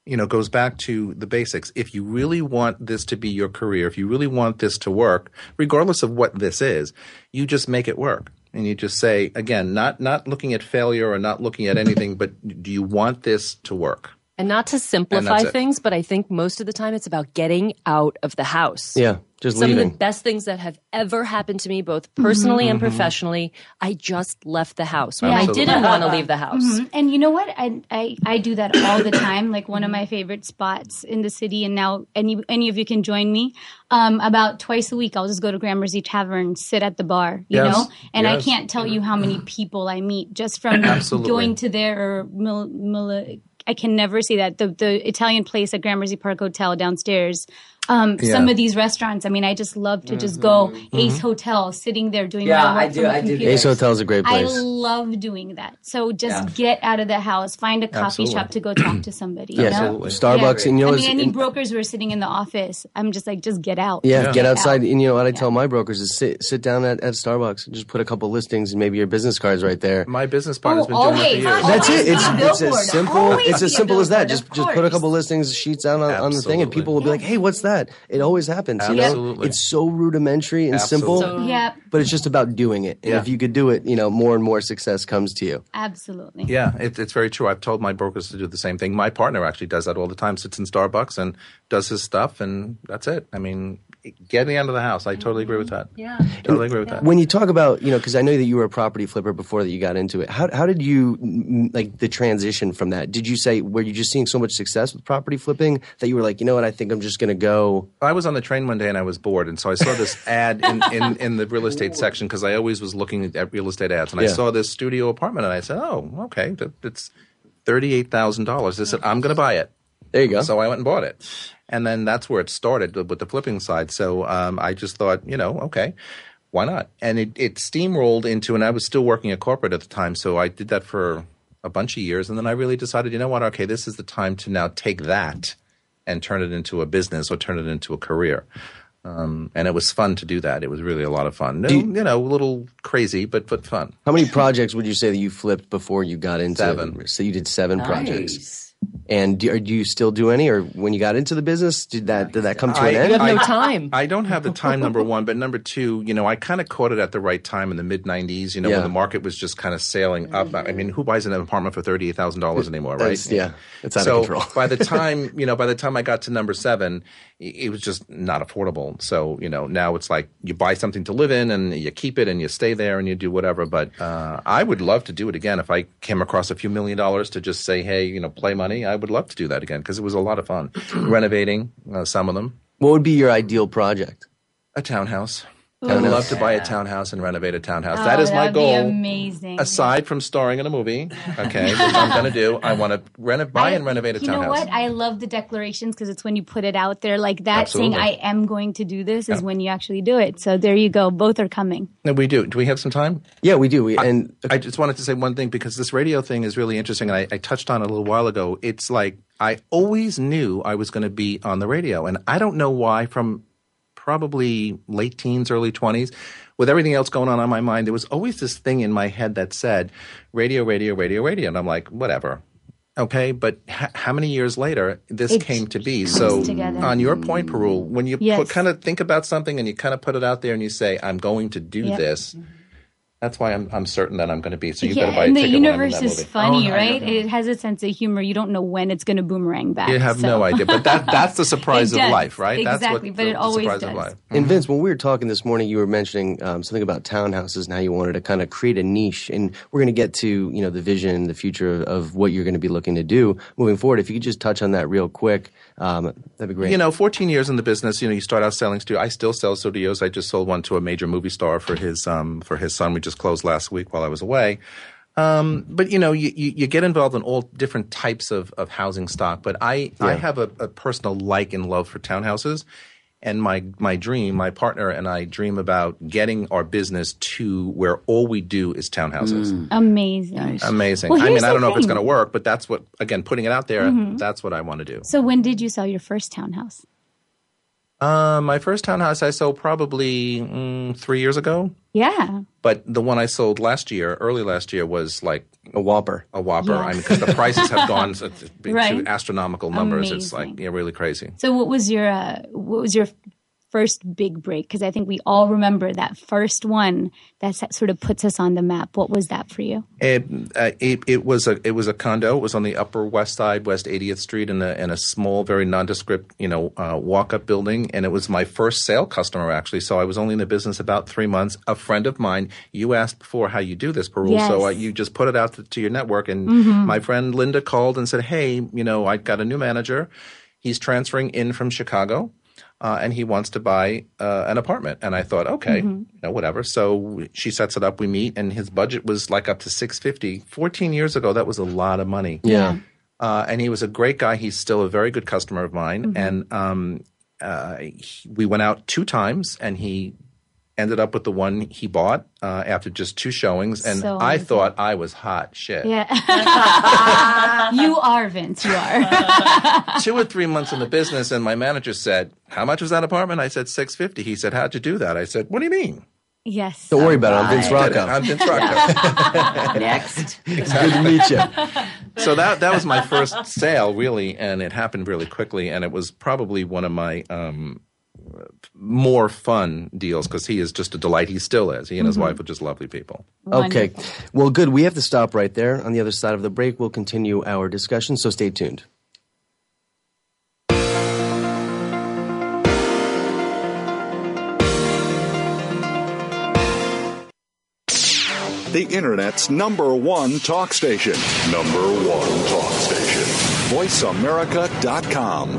Speaker 6: you know goes back to the basics if you really want this to be your career if you really want this to work regardless of what this is you just make it work and you just say again not not looking at failure or not looking at anything but do you want this to work
Speaker 8: and not to simplify things, but I think most of the time it's about getting out of the house.
Speaker 3: Yeah.
Speaker 8: Just
Speaker 3: Some
Speaker 8: leaving. of the best things that have ever happened to me, both personally mm-hmm. and professionally, I just left the house when yeah. I didn't want to leave the house. Mm-hmm.
Speaker 7: And you know what? I, I, I do that all the time. Like one of my favorite spots in the city, and now any any of you can join me. Um, about twice a week, I'll just go to Gramercy Tavern, sit at the bar, you yes. know. And yes. I can't tell you how many people I meet just from going to there or Mil- Mil- I can never see that. The the Italian place at Gramercy Park Hotel downstairs, um, yeah. some of these restaurants. I mean, I just love to just mm-hmm. go Ace mm-hmm. Hotel, sitting there doing yeah, I do, I computer. do.
Speaker 3: Ace
Speaker 7: Hotel
Speaker 3: is a great place.
Speaker 7: I love doing that. So just yeah. get out of the house, find a coffee Absolutely. shop to go talk to somebody. yeah, you know?
Speaker 3: Starbucks.
Speaker 7: Yeah. And you know, I mean, any brokers who are sitting in the office, I'm just like, just get out.
Speaker 3: Yeah, get, get outside. And you know what I tell my brokers is sit sit down at, at Starbucks, just put a couple listings and maybe your business cards right there.
Speaker 6: My business partner's oh, been always. doing that for
Speaker 3: years. That's it. It's, it's as simple. It's as simple as that. Just just put a couple listings, sheets out on the thing, and people will be like, hey, what's that? that. It always happens. Absolutely. You know? It's so rudimentary and Absolutely. simple. So, yep. But it's just about doing it. And yeah. if you could do it, you know, more and more success comes to you.
Speaker 7: Absolutely.
Speaker 6: Yeah, it, it's very true. I've told my brokers to do the same thing. My partner actually does that all the time, sits in Starbucks and does his stuff, and that's it. I mean, get me out of the house. I totally agree with mm-hmm. that. Yeah, totally agree with that.
Speaker 3: When you talk about you know, because I know that you were a property flipper before that you got into it. How how did you mm, like the transition from that? Did you say were you just seeing so much success with property flipping that you were like, you know what, I think I'm just going to go?
Speaker 6: I was on the train one day and I was bored, and so I saw this ad in, in, in the real estate section because I always was looking at real estate ads, and I saw this studio apartment, and I said, oh, okay, it's thirty eight thousand dollars. I said, I'm going to buy it.
Speaker 3: There you go.
Speaker 6: So I went and bought it. And then that's where it started with the flipping side. So um, I just thought, you know, okay, why not? And it, it steamrolled into, and I was still working at corporate at the time. So I did that for a bunch of years. And then I really decided, you know what? Okay, this is the time to now take that and turn it into a business or turn it into a career. Um, and it was fun to do that. It was really a lot of fun. You, you, know, a little crazy, but but fun.
Speaker 3: How many projects would you say that you flipped before you got into?
Speaker 6: Seven.
Speaker 3: So you did seven nice. projects. And do, do, you still do any? Or when you got into the business, did that did that come to I, an
Speaker 8: end? I, no time.
Speaker 6: I, I don't have the time. Number one, but number two, you know, I kind of caught it at the right time in the mid '90s. You know, yeah. when the market was just kind of sailing up. I mean, who buys an apartment for thirty eight thousand dollars anymore, right?
Speaker 3: yeah, it's out
Speaker 6: so
Speaker 3: of control.
Speaker 6: by the time you know, by the time I got to number seven, it was just not affordable. So you know, now it's like you buy something to live in and you keep it and you stay there and you do whatever. But uh, I would love to do it again if I came across a few million dollars to just say, hey, you know, play money. I would love to do that again because it was a lot of fun renovating uh, some of them.
Speaker 3: What would be your ideal project?
Speaker 6: A townhouse. I would love to buy a townhouse and renovate a townhouse. Oh, that is my goal.
Speaker 7: amazing.
Speaker 6: Aside from starring in a movie, okay, which I'm going to do, I want to a buy I, and renovate
Speaker 7: a you
Speaker 6: townhouse.
Speaker 7: You know what? I love the declarations because it's when you put it out there like that, Absolutely. saying I am going to do this, is yeah. when you actually do it. So there you go. Both are coming.
Speaker 6: No, we do. Do we have some time?
Speaker 3: Yeah, we do. We,
Speaker 6: I, and okay. I just wanted to say one thing because this radio thing is really interesting, and I, I touched on it a little while ago. It's like I always knew I was going to be on the radio, and I don't know why. From probably late teens, early 20s, with everything else going on on my mind, there was always this thing in my head that said, radio, radio, radio, radio. And I'm like, whatever. Okay, but h- how many years later this it came to be? So, together. on your point, Parul, when you yes. put, kind of think about something and you kind of put it out there and you say, I'm going to do yep. this. Mm-hmm that's why I'm I'm certain that I'm going to be. So you yeah, better buy a ticket. The
Speaker 7: universe
Speaker 6: is
Speaker 7: funny, oh, right? It has a sense of humor. You don't know when it's going to boomerang back.
Speaker 6: You have so. no idea, but that that's the surprise of life, right? Exactly,
Speaker 7: but the, it always does. Mm-hmm.
Speaker 3: And Vince, mm-hmm. when we were talking this morning, you were mentioning um, something about townhouses and how you wanted to kind of create a niche. And we're going to get to you know the vision, the future of, of what you're going to be looking to do moving forward. If you could just touch on that real quick, um, that'd be great.
Speaker 6: You know, 14 years in the business, you know, you start out selling studios. I still sell studios. I just sold one to a major movie star for his um, for his son. We just just closed last week while I was away. Um, but you know, you, you, you, get involved in all different types of, of housing stock. But I, yeah. I have a, a, personal like and love for townhouses, and my my dream, my partner and I dream about getting our business to where all we do is townhouses.
Speaker 7: Mm. Amazing,
Speaker 6: amazing. Well, I mean, I don't know if it's going to work, but that's what again, putting it out there, mm-hmm. that's what I want to do.
Speaker 7: So, when did you sell your first townhouse?
Speaker 6: Uh, my first townhouse I sold probably mm, three years ago.
Speaker 7: Yeah.
Speaker 6: But the one I sold last year, early last year, was like
Speaker 3: a whopper.
Speaker 6: A whopper. I mean, because the prices have gone to, right. astronomical numbers. Amazing. It's like yeah, really crazy.
Speaker 7: So, what was your uh, what was your first big break? Because I think we all remember that first one that sort of puts us on the map. What was that for you? It,
Speaker 6: uh, it, it, was a it was a condo. It was on the Upper West Side, West 80th Street, in a in a small, very nondescript, you know, uh, walk up building. And it was my first sale customer actually. So I was only in the business about three months. A friend of mine, you asked before how you do this, Parul. Yes. So uh, you just put it out to, to your network. And mm-hmm. my friend Linda called and said, "Hey, you know, I got a new manager." He's transferring in from Chicago uh, and he wants to buy uh, an apartment. And I thought, okay, mm-hmm. you know, whatever. So she sets it up. We meet, and his budget was like up to six fifty. Fourteen years ago, that was a lot of money.
Speaker 3: Yeah.
Speaker 6: Uh, and he was a great guy. He's still a very good customer of mine, mm-hmm. and um, uh, he, we went out two times and he ended up with the one he bought uh, after just two showings, and so I thought I was hot shit. Yeah,
Speaker 7: you are Vince. You
Speaker 6: are. two or three months in the business, and my manager said, "How much was that apartment?" I said, 650 He said, "How'd you do that?" I said, "What do you mean?"
Speaker 7: Yes.
Speaker 3: Don't worry about it. I'm Vince Rocco. I'm Vince
Speaker 5: Rocco. Next.
Speaker 3: Good to meet you.
Speaker 6: So that that was my first sale, really, and it happened really quickly, and it was probably one of my um, more fun deals because he is just a delight. He still is. He and his mm-hmm. wife are just lovely people.
Speaker 3: Wonderful. Okay. Well, good. We have to stop right there. On the other side of the break, we'll continue our discussion, so stay tuned.
Speaker 10: The Internet's number one talk station. Number one talk station. VoiceAmerica.com.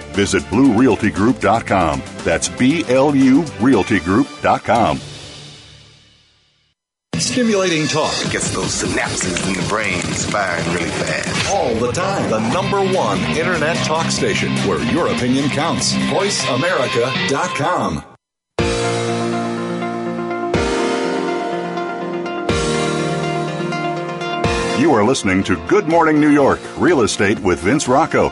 Speaker 10: Visit BluRealtyGroup.com. That's B L U RealtyGroup.com. Stimulating talk it gets those synapses in the brain firing really fast. All the time. The number one internet talk station where your opinion counts. VoiceAmerica.com. You are listening to Good Morning New York Real Estate with Vince Rocco.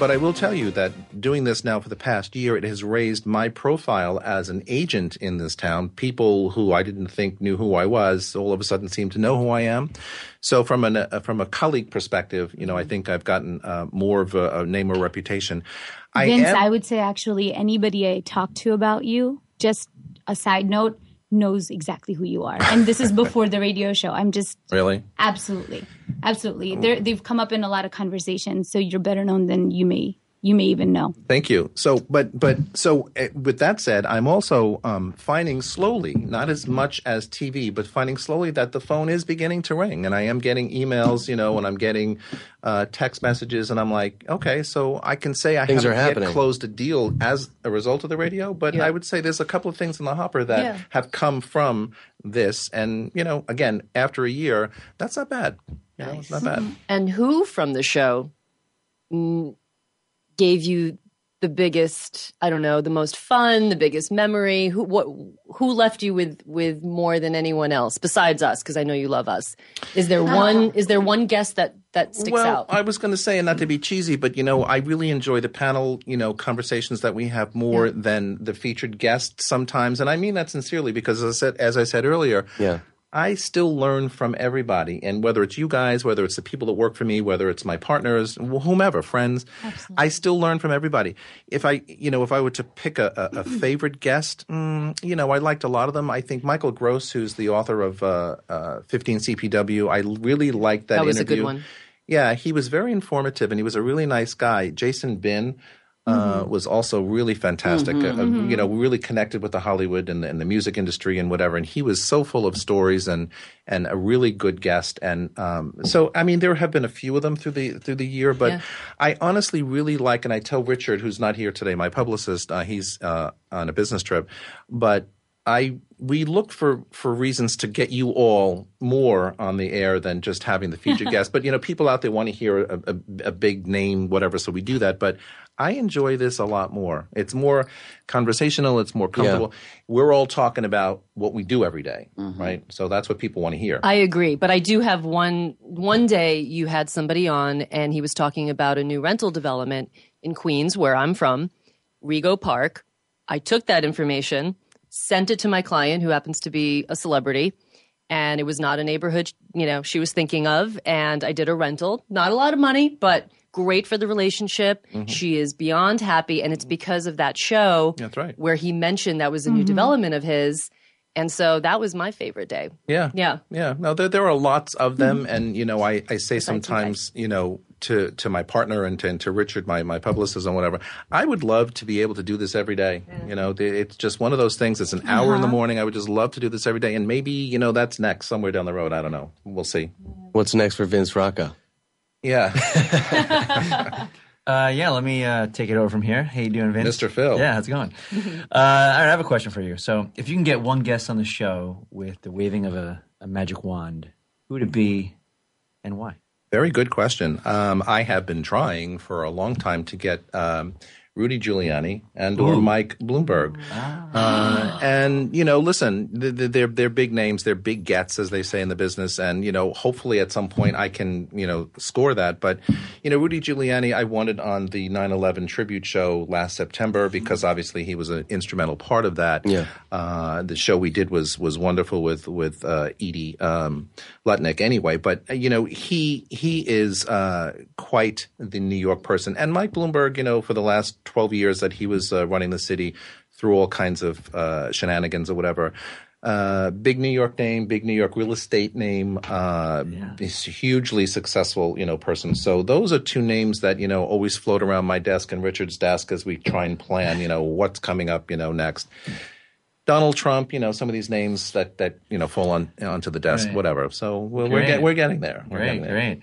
Speaker 6: But I will tell you that doing this now for the past year, it has raised my profile as an agent in this town. People who I didn't think knew who I was all of a sudden seem to know who I am. So from an uh, from a colleague perspective, you know, I think I've gotten uh, more of a, a, name or reputation.
Speaker 7: I Vince, am- I would say actually anybody I talk to about you, just a side note knows exactly who you are. And this is before the radio show. I'm just
Speaker 6: really
Speaker 7: absolutely, absolutely. They're, they've come up in a lot of conversations, so you're better known than you may you may even know.
Speaker 6: Thank you. So, but but so eh, with that said, I'm also um, finding slowly, not as much as TV, but finding slowly that the phone is beginning to ring, and I am getting emails, you know, and I'm getting uh, text messages, and I'm like, okay, so I can say I things haven't are yet closed a deal as a result of the radio, but yeah. I would say there's a couple of things in the hopper that yeah. have come from this, and you know, again, after a year, that's not bad.
Speaker 8: You know, it's not bad. And who from the show? gave you the biggest i don't know the most fun the biggest memory who what who left you with with more than anyone else besides us because i know you love us is there one is there one guest that that sticks
Speaker 6: well,
Speaker 8: out
Speaker 6: i was going to say and not to be cheesy but you know i really enjoy the panel you know conversations that we have more yeah. than the featured guests sometimes and i mean that sincerely because as i said as i said earlier
Speaker 3: yeah
Speaker 6: I still learn from everybody. And whether it's you guys, whether it's the people that work for me, whether it's my partners, whomever, friends, Absolutely. I still learn from everybody. If I, you know, if I were to pick a, a, a favorite guest, mm, you know, I liked a lot of them. I think Michael Gross, who's the author of uh, uh, 15 CPW, I really liked that,
Speaker 8: that was
Speaker 6: interview. a
Speaker 8: good one.
Speaker 6: Yeah, he was very informative and he was a really nice guy. Jason Bin uh, mm-hmm. was also really fantastic. Mm-hmm, uh, mm-hmm. You know, really connected with the Hollywood and the, and the, music industry and whatever. And he was so full of stories and and a really good guest. And um, so, I mean, there have been a few of them through the through the year, but yeah. I honestly really like. And I tell Richard, who's not here today, my publicist, uh, he's uh, on a business trip, but I we look for for reasons to get you all more on the air than just having the featured guest. But you know, people out there want to hear a, a, a, big name, whatever. So we do that. But I enjoy this a lot more. It's more conversational. It's more comfortable. Yeah. We're all talking about what we do every day, mm-hmm. right? So that's what people want to hear.
Speaker 8: I agree, but I do have one. One day you had somebody on, and he was talking about a new rental development in Queens, where I'm from, Rego Park. I took that information sent it to my client, who happens to be a celebrity. And it was not a neighborhood, you know, she was thinking of. And I did a rental. Not a lot of money, but great for the relationship. Mm-hmm. She is beyond happy. And it's because of that show
Speaker 6: That's right.
Speaker 8: where he mentioned that was a new mm-hmm. development of his. And so that was my favorite day.
Speaker 6: Yeah.
Speaker 8: Yeah.
Speaker 6: Yeah.
Speaker 8: No,
Speaker 6: there, there are lots of them. Mm-hmm. And, you know, I, I say sometimes, you know, to to my partner and to, and to Richard, my my publicist and whatever. I would love to be able to do this every day. Yeah. You know, it's just one of those things. It's an hour uh-huh. in the uh-huh. morning. I would just love to do this every day, and maybe you know that's next somewhere down the road. I don't know. We'll see.
Speaker 3: What's next for Vince Rocco?
Speaker 6: Yeah.
Speaker 11: uh, yeah, let me uh, take it over from here. How you doing, Vince?
Speaker 6: Mr. Phil.
Speaker 11: Yeah, how's it going? uh, I have a question for you. So, if you can get one guest on the show with the waving of a, a magic wand, who would it be, and why?
Speaker 6: Very good question. Um, I have been trying for a long time to get um, Rudy Giuliani and or Mike Bloomberg. Ah. Uh, and you know, listen, they're they're big names, they're big gets, as they say in the business. And you know, hopefully at some point I can you know score that. But you know, Rudy Giuliani, I wanted on the 9/11 tribute show last September because obviously he was an instrumental part of that.
Speaker 3: Yeah.
Speaker 6: Uh, the show we did was was wonderful with with uh, Edie um, Lutnick. Anyway, but uh, you know, he he is uh, quite the New York person, and Mike Bloomberg, you know, for the last 12 years that he was uh, running the city through all kinds of uh, shenanigans or whatever. Uh, big New York name, big New York real estate name, uh, yeah. hugely successful, you know, person. So those are two names that you know always float around my desk and Richard's desk as we try and plan, you know, what's coming up, you know, next. Donald Trump, you know, some of these names that that you know fall on onto the desk, right. whatever. So we're, we're, get, we're getting there. We're great, getting there. great.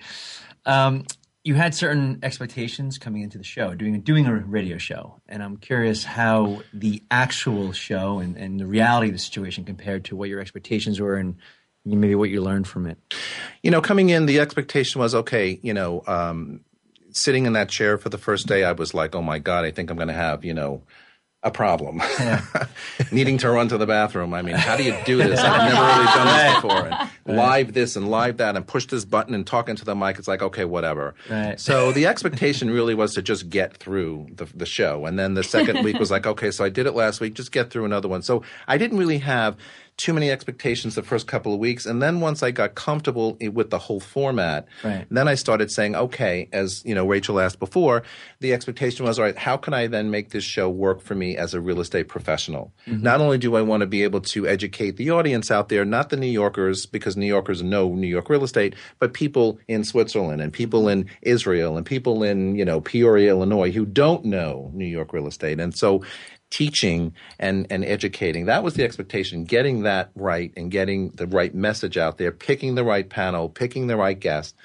Speaker 6: Um, you had certain expectations coming into the show, doing doing a radio show, and I'm curious how the actual show and, and the reality of the situation compared to what your expectations were and maybe what you learned from it. You know, coming in, the expectation was okay. You know, um, sitting in that chair for the first day, I was like, oh my god, I think I'm going to have you know a problem. Yeah. Needing to run to the bathroom. I mean, how do you do this? I've never really done this before. And right. live this and live that and push this button and talk into the mic. It's like, okay, whatever. Right. So the expectation really was to just get through the, the show. And then the second week was like, okay, so I did it last week, just get through another one. So I didn't really have – too many expectations the first couple of weeks, and then once I got comfortable with the whole format, right. then I started saying, okay, as you know, Rachel asked before, the expectation was, all right, how can I then make this show work for me as a real estate professional? Mm-hmm. Not only do I want to be able to educate the audience out there, not the New Yorkers because New Yorkers know New York real estate, but people in Switzerland and people in Israel and people in you know Peoria, Illinois, who don't know New York real estate, and so teaching and, and educating. That was the expectation, getting that right and getting the right message out there, picking the right panel, picking the right guest.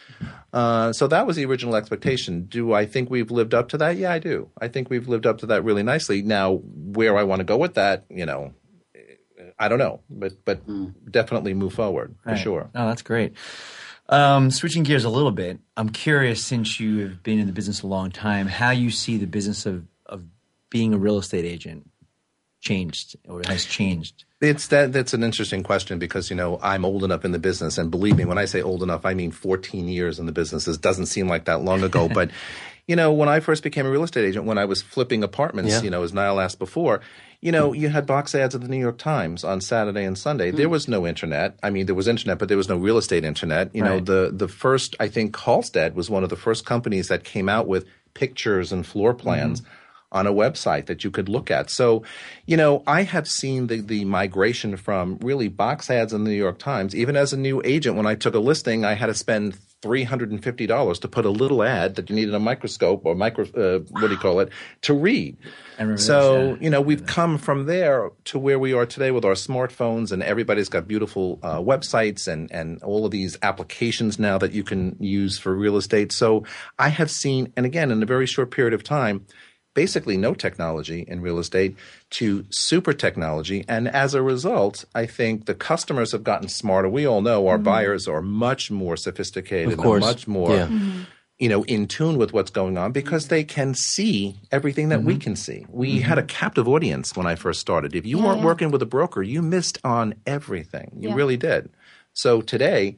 Speaker 6: Uh, so that was the original expectation. Do I think we've lived up to that? Yeah, I do. I think we've lived up to that really nicely. Now, where I want to go with that, you know, I don't know, but but mm. definitely move forward for right. sure. Oh, that's great. Um, switching gears a little bit, I'm curious since you have been in the business a long time, how you see the business of being a real estate agent changed or has changed? It's that that's an interesting question because you know I'm old enough in the business, and believe me, when I say old enough, I mean 14 years in the business. This doesn't seem like that long ago, but you know when I first became a real estate agent, when I was flipping apartments, yeah. you know as Nile asked before, you know you had box ads of the New York Times on Saturday and Sunday. Mm. There was no internet. I mean, there was internet, but there was no real estate internet. You right. know the the first I think Halstead was one of the first companies that came out with pictures and floor plans. Mm on a website that you could look at. So, you know, I have seen the, the migration from really box ads in the New York Times. Even as a new agent, when I took a listing, I had to spend $350 to put a little ad that you needed a microscope or micro, uh, what do you call it, to read. So, you know, we've come from there to where we are today with our smartphones and everybody's got beautiful uh, websites and, and all of these applications now that you can use for real estate. So I have seen, and again, in a very short period of time, basically no technology in real estate to super technology. And as a result, I think the customers have gotten smarter. We all know our mm-hmm. buyers are much more sophisticated, much more. Yeah. Mm-hmm you know, in tune with what's going on because they can see everything that mm-hmm. we can see. We mm-hmm. had a captive audience when I first started. If you yeah, weren't yeah. working with a broker, you missed on everything. You yeah. really did. So today,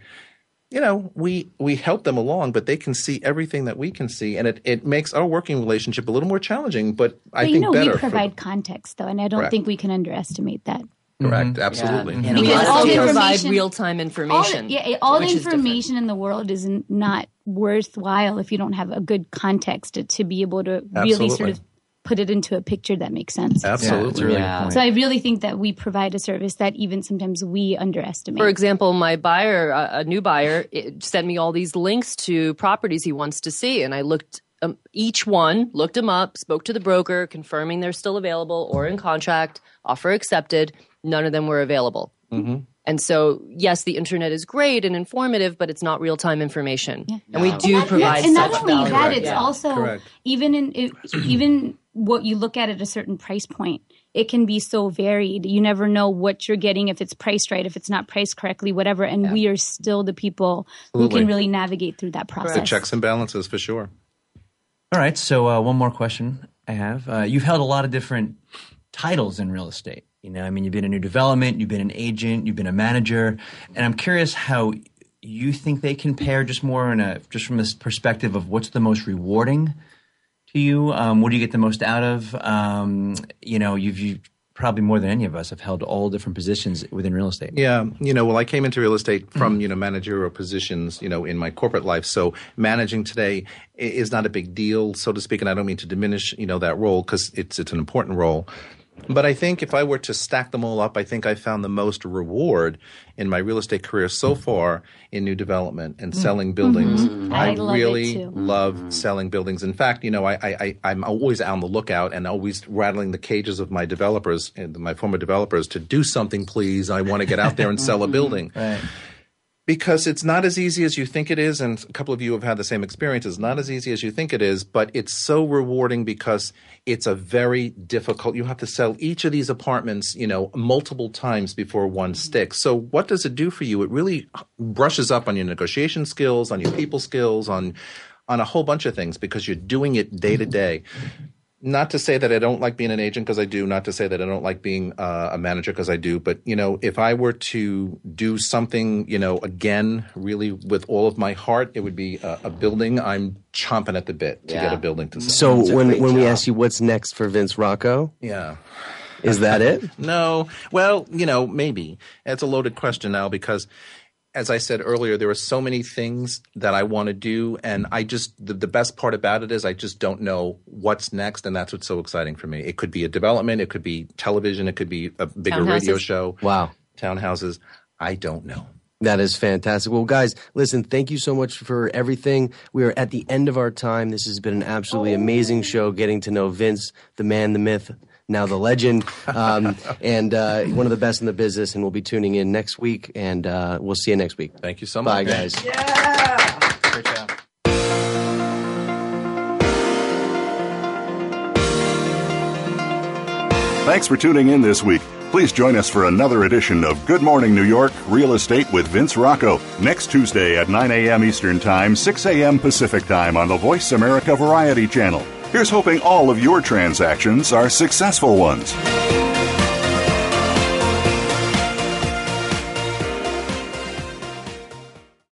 Speaker 6: you know, we we help them along, but they can see everything that we can see, and it, it makes our working relationship a little more challenging. But, but I think know, better. We provide context, though, and I don't think we can underestimate that. Correct. Mm-hmm. Absolutely. Yeah. all the provide real time information. All, yeah, all the information in the world is not worthwhile if you don't have a good context to, to be able to Absolutely. really sort of put it into a picture that makes sense. Absolutely. Yeah, yeah. so I really think that we provide a service that even sometimes we underestimate. For example, my buyer, a new buyer, sent me all these links to properties he wants to see, and I looked um, each one, looked them up, spoke to the broker, confirming they're still available or in contract, offer accepted. None of them were available. Mm-hmm. And so, yes, the internet is great and informative, but it's not real time information. Yeah. And we and do that, provide. And not only value. that, it's yeah. also Correct. even in it, even what you look at at a certain price point. It can be so varied. You never know what you're getting if it's priced right, if it's not priced correctly, whatever. And yeah. we are still the people Absolutely. who can really navigate through that process. The checks and balances for sure. All right. So uh, one more question I have. Uh, you've held a lot of different titles in real estate. You know, I mean, you've been a new development, you've been an agent, you've been a manager, and I'm curious how you think they compare, just more in a just from this perspective of what's the most rewarding to you. Um, what do you get the most out of? Um, you know, you've, you've probably more than any of us have held all different positions within real estate. Yeah, you know, well, I came into real estate from mm-hmm. you know managerial positions, you know, in my corporate life. So managing today is not a big deal, so to speak, and I don't mean to diminish you know that role because it's it's an important role. But I think if I were to stack them all up, I think I found the most reward in my real estate career so mm-hmm. far in new development and mm-hmm. selling buildings. Mm-hmm. I, I love really love mm-hmm. selling buildings. In fact, you know, I, I, I'm always on the lookout and always rattling the cages of my developers, eh, my former developers, to do something, please. I want to get out there and sell a building. Right because it's not as easy as you think it is and a couple of you have had the same experience it's not as easy as you think it is but it's so rewarding because it's a very difficult you have to sell each of these apartments you know multiple times before one mm-hmm. sticks so what does it do for you it really brushes up on your negotiation skills on your people skills on on a whole bunch of things because you're doing it day to day mm-hmm not to say that I don't like being an agent because I do, not to say that I don't like being uh, a manager because I do, but you know, if I were to do something, you know, again, really with all of my heart, it would be a, a building. I'm chomping at the bit to yeah. get a building to. Sell. So when when we ask you what's next for Vince Rocco, yeah. Is that it? no. Well, you know, maybe. It's a loaded question now because as I said earlier, there are so many things that I want to do, and I just the, the, best part about it is I just don't know what's next, and that's what's so exciting for me. It could be a development, it could be television, it could be a bigger radio show. Wow, townhouses. I don't know. That is fantastic. Well, guys, listen, thank you so much for everything. We are at the end of our time. This has been an absolutely oh. amazing show getting to know Vince, the man, the myth, now the legend, um, and uh, one of the best in the business. And we'll be tuning in next week, and uh, we'll see you next week. Thank you so much. Bye, guys. Yeah. Great job. Thanks for tuning in this week. Please join us for another edition of Good Morning New York Real Estate with Vince Rocco next Tuesday at 9 a.m. Eastern Time, 6 a.m. Pacific Time on the Voice America Variety Channel. Here's hoping all of your transactions are successful ones.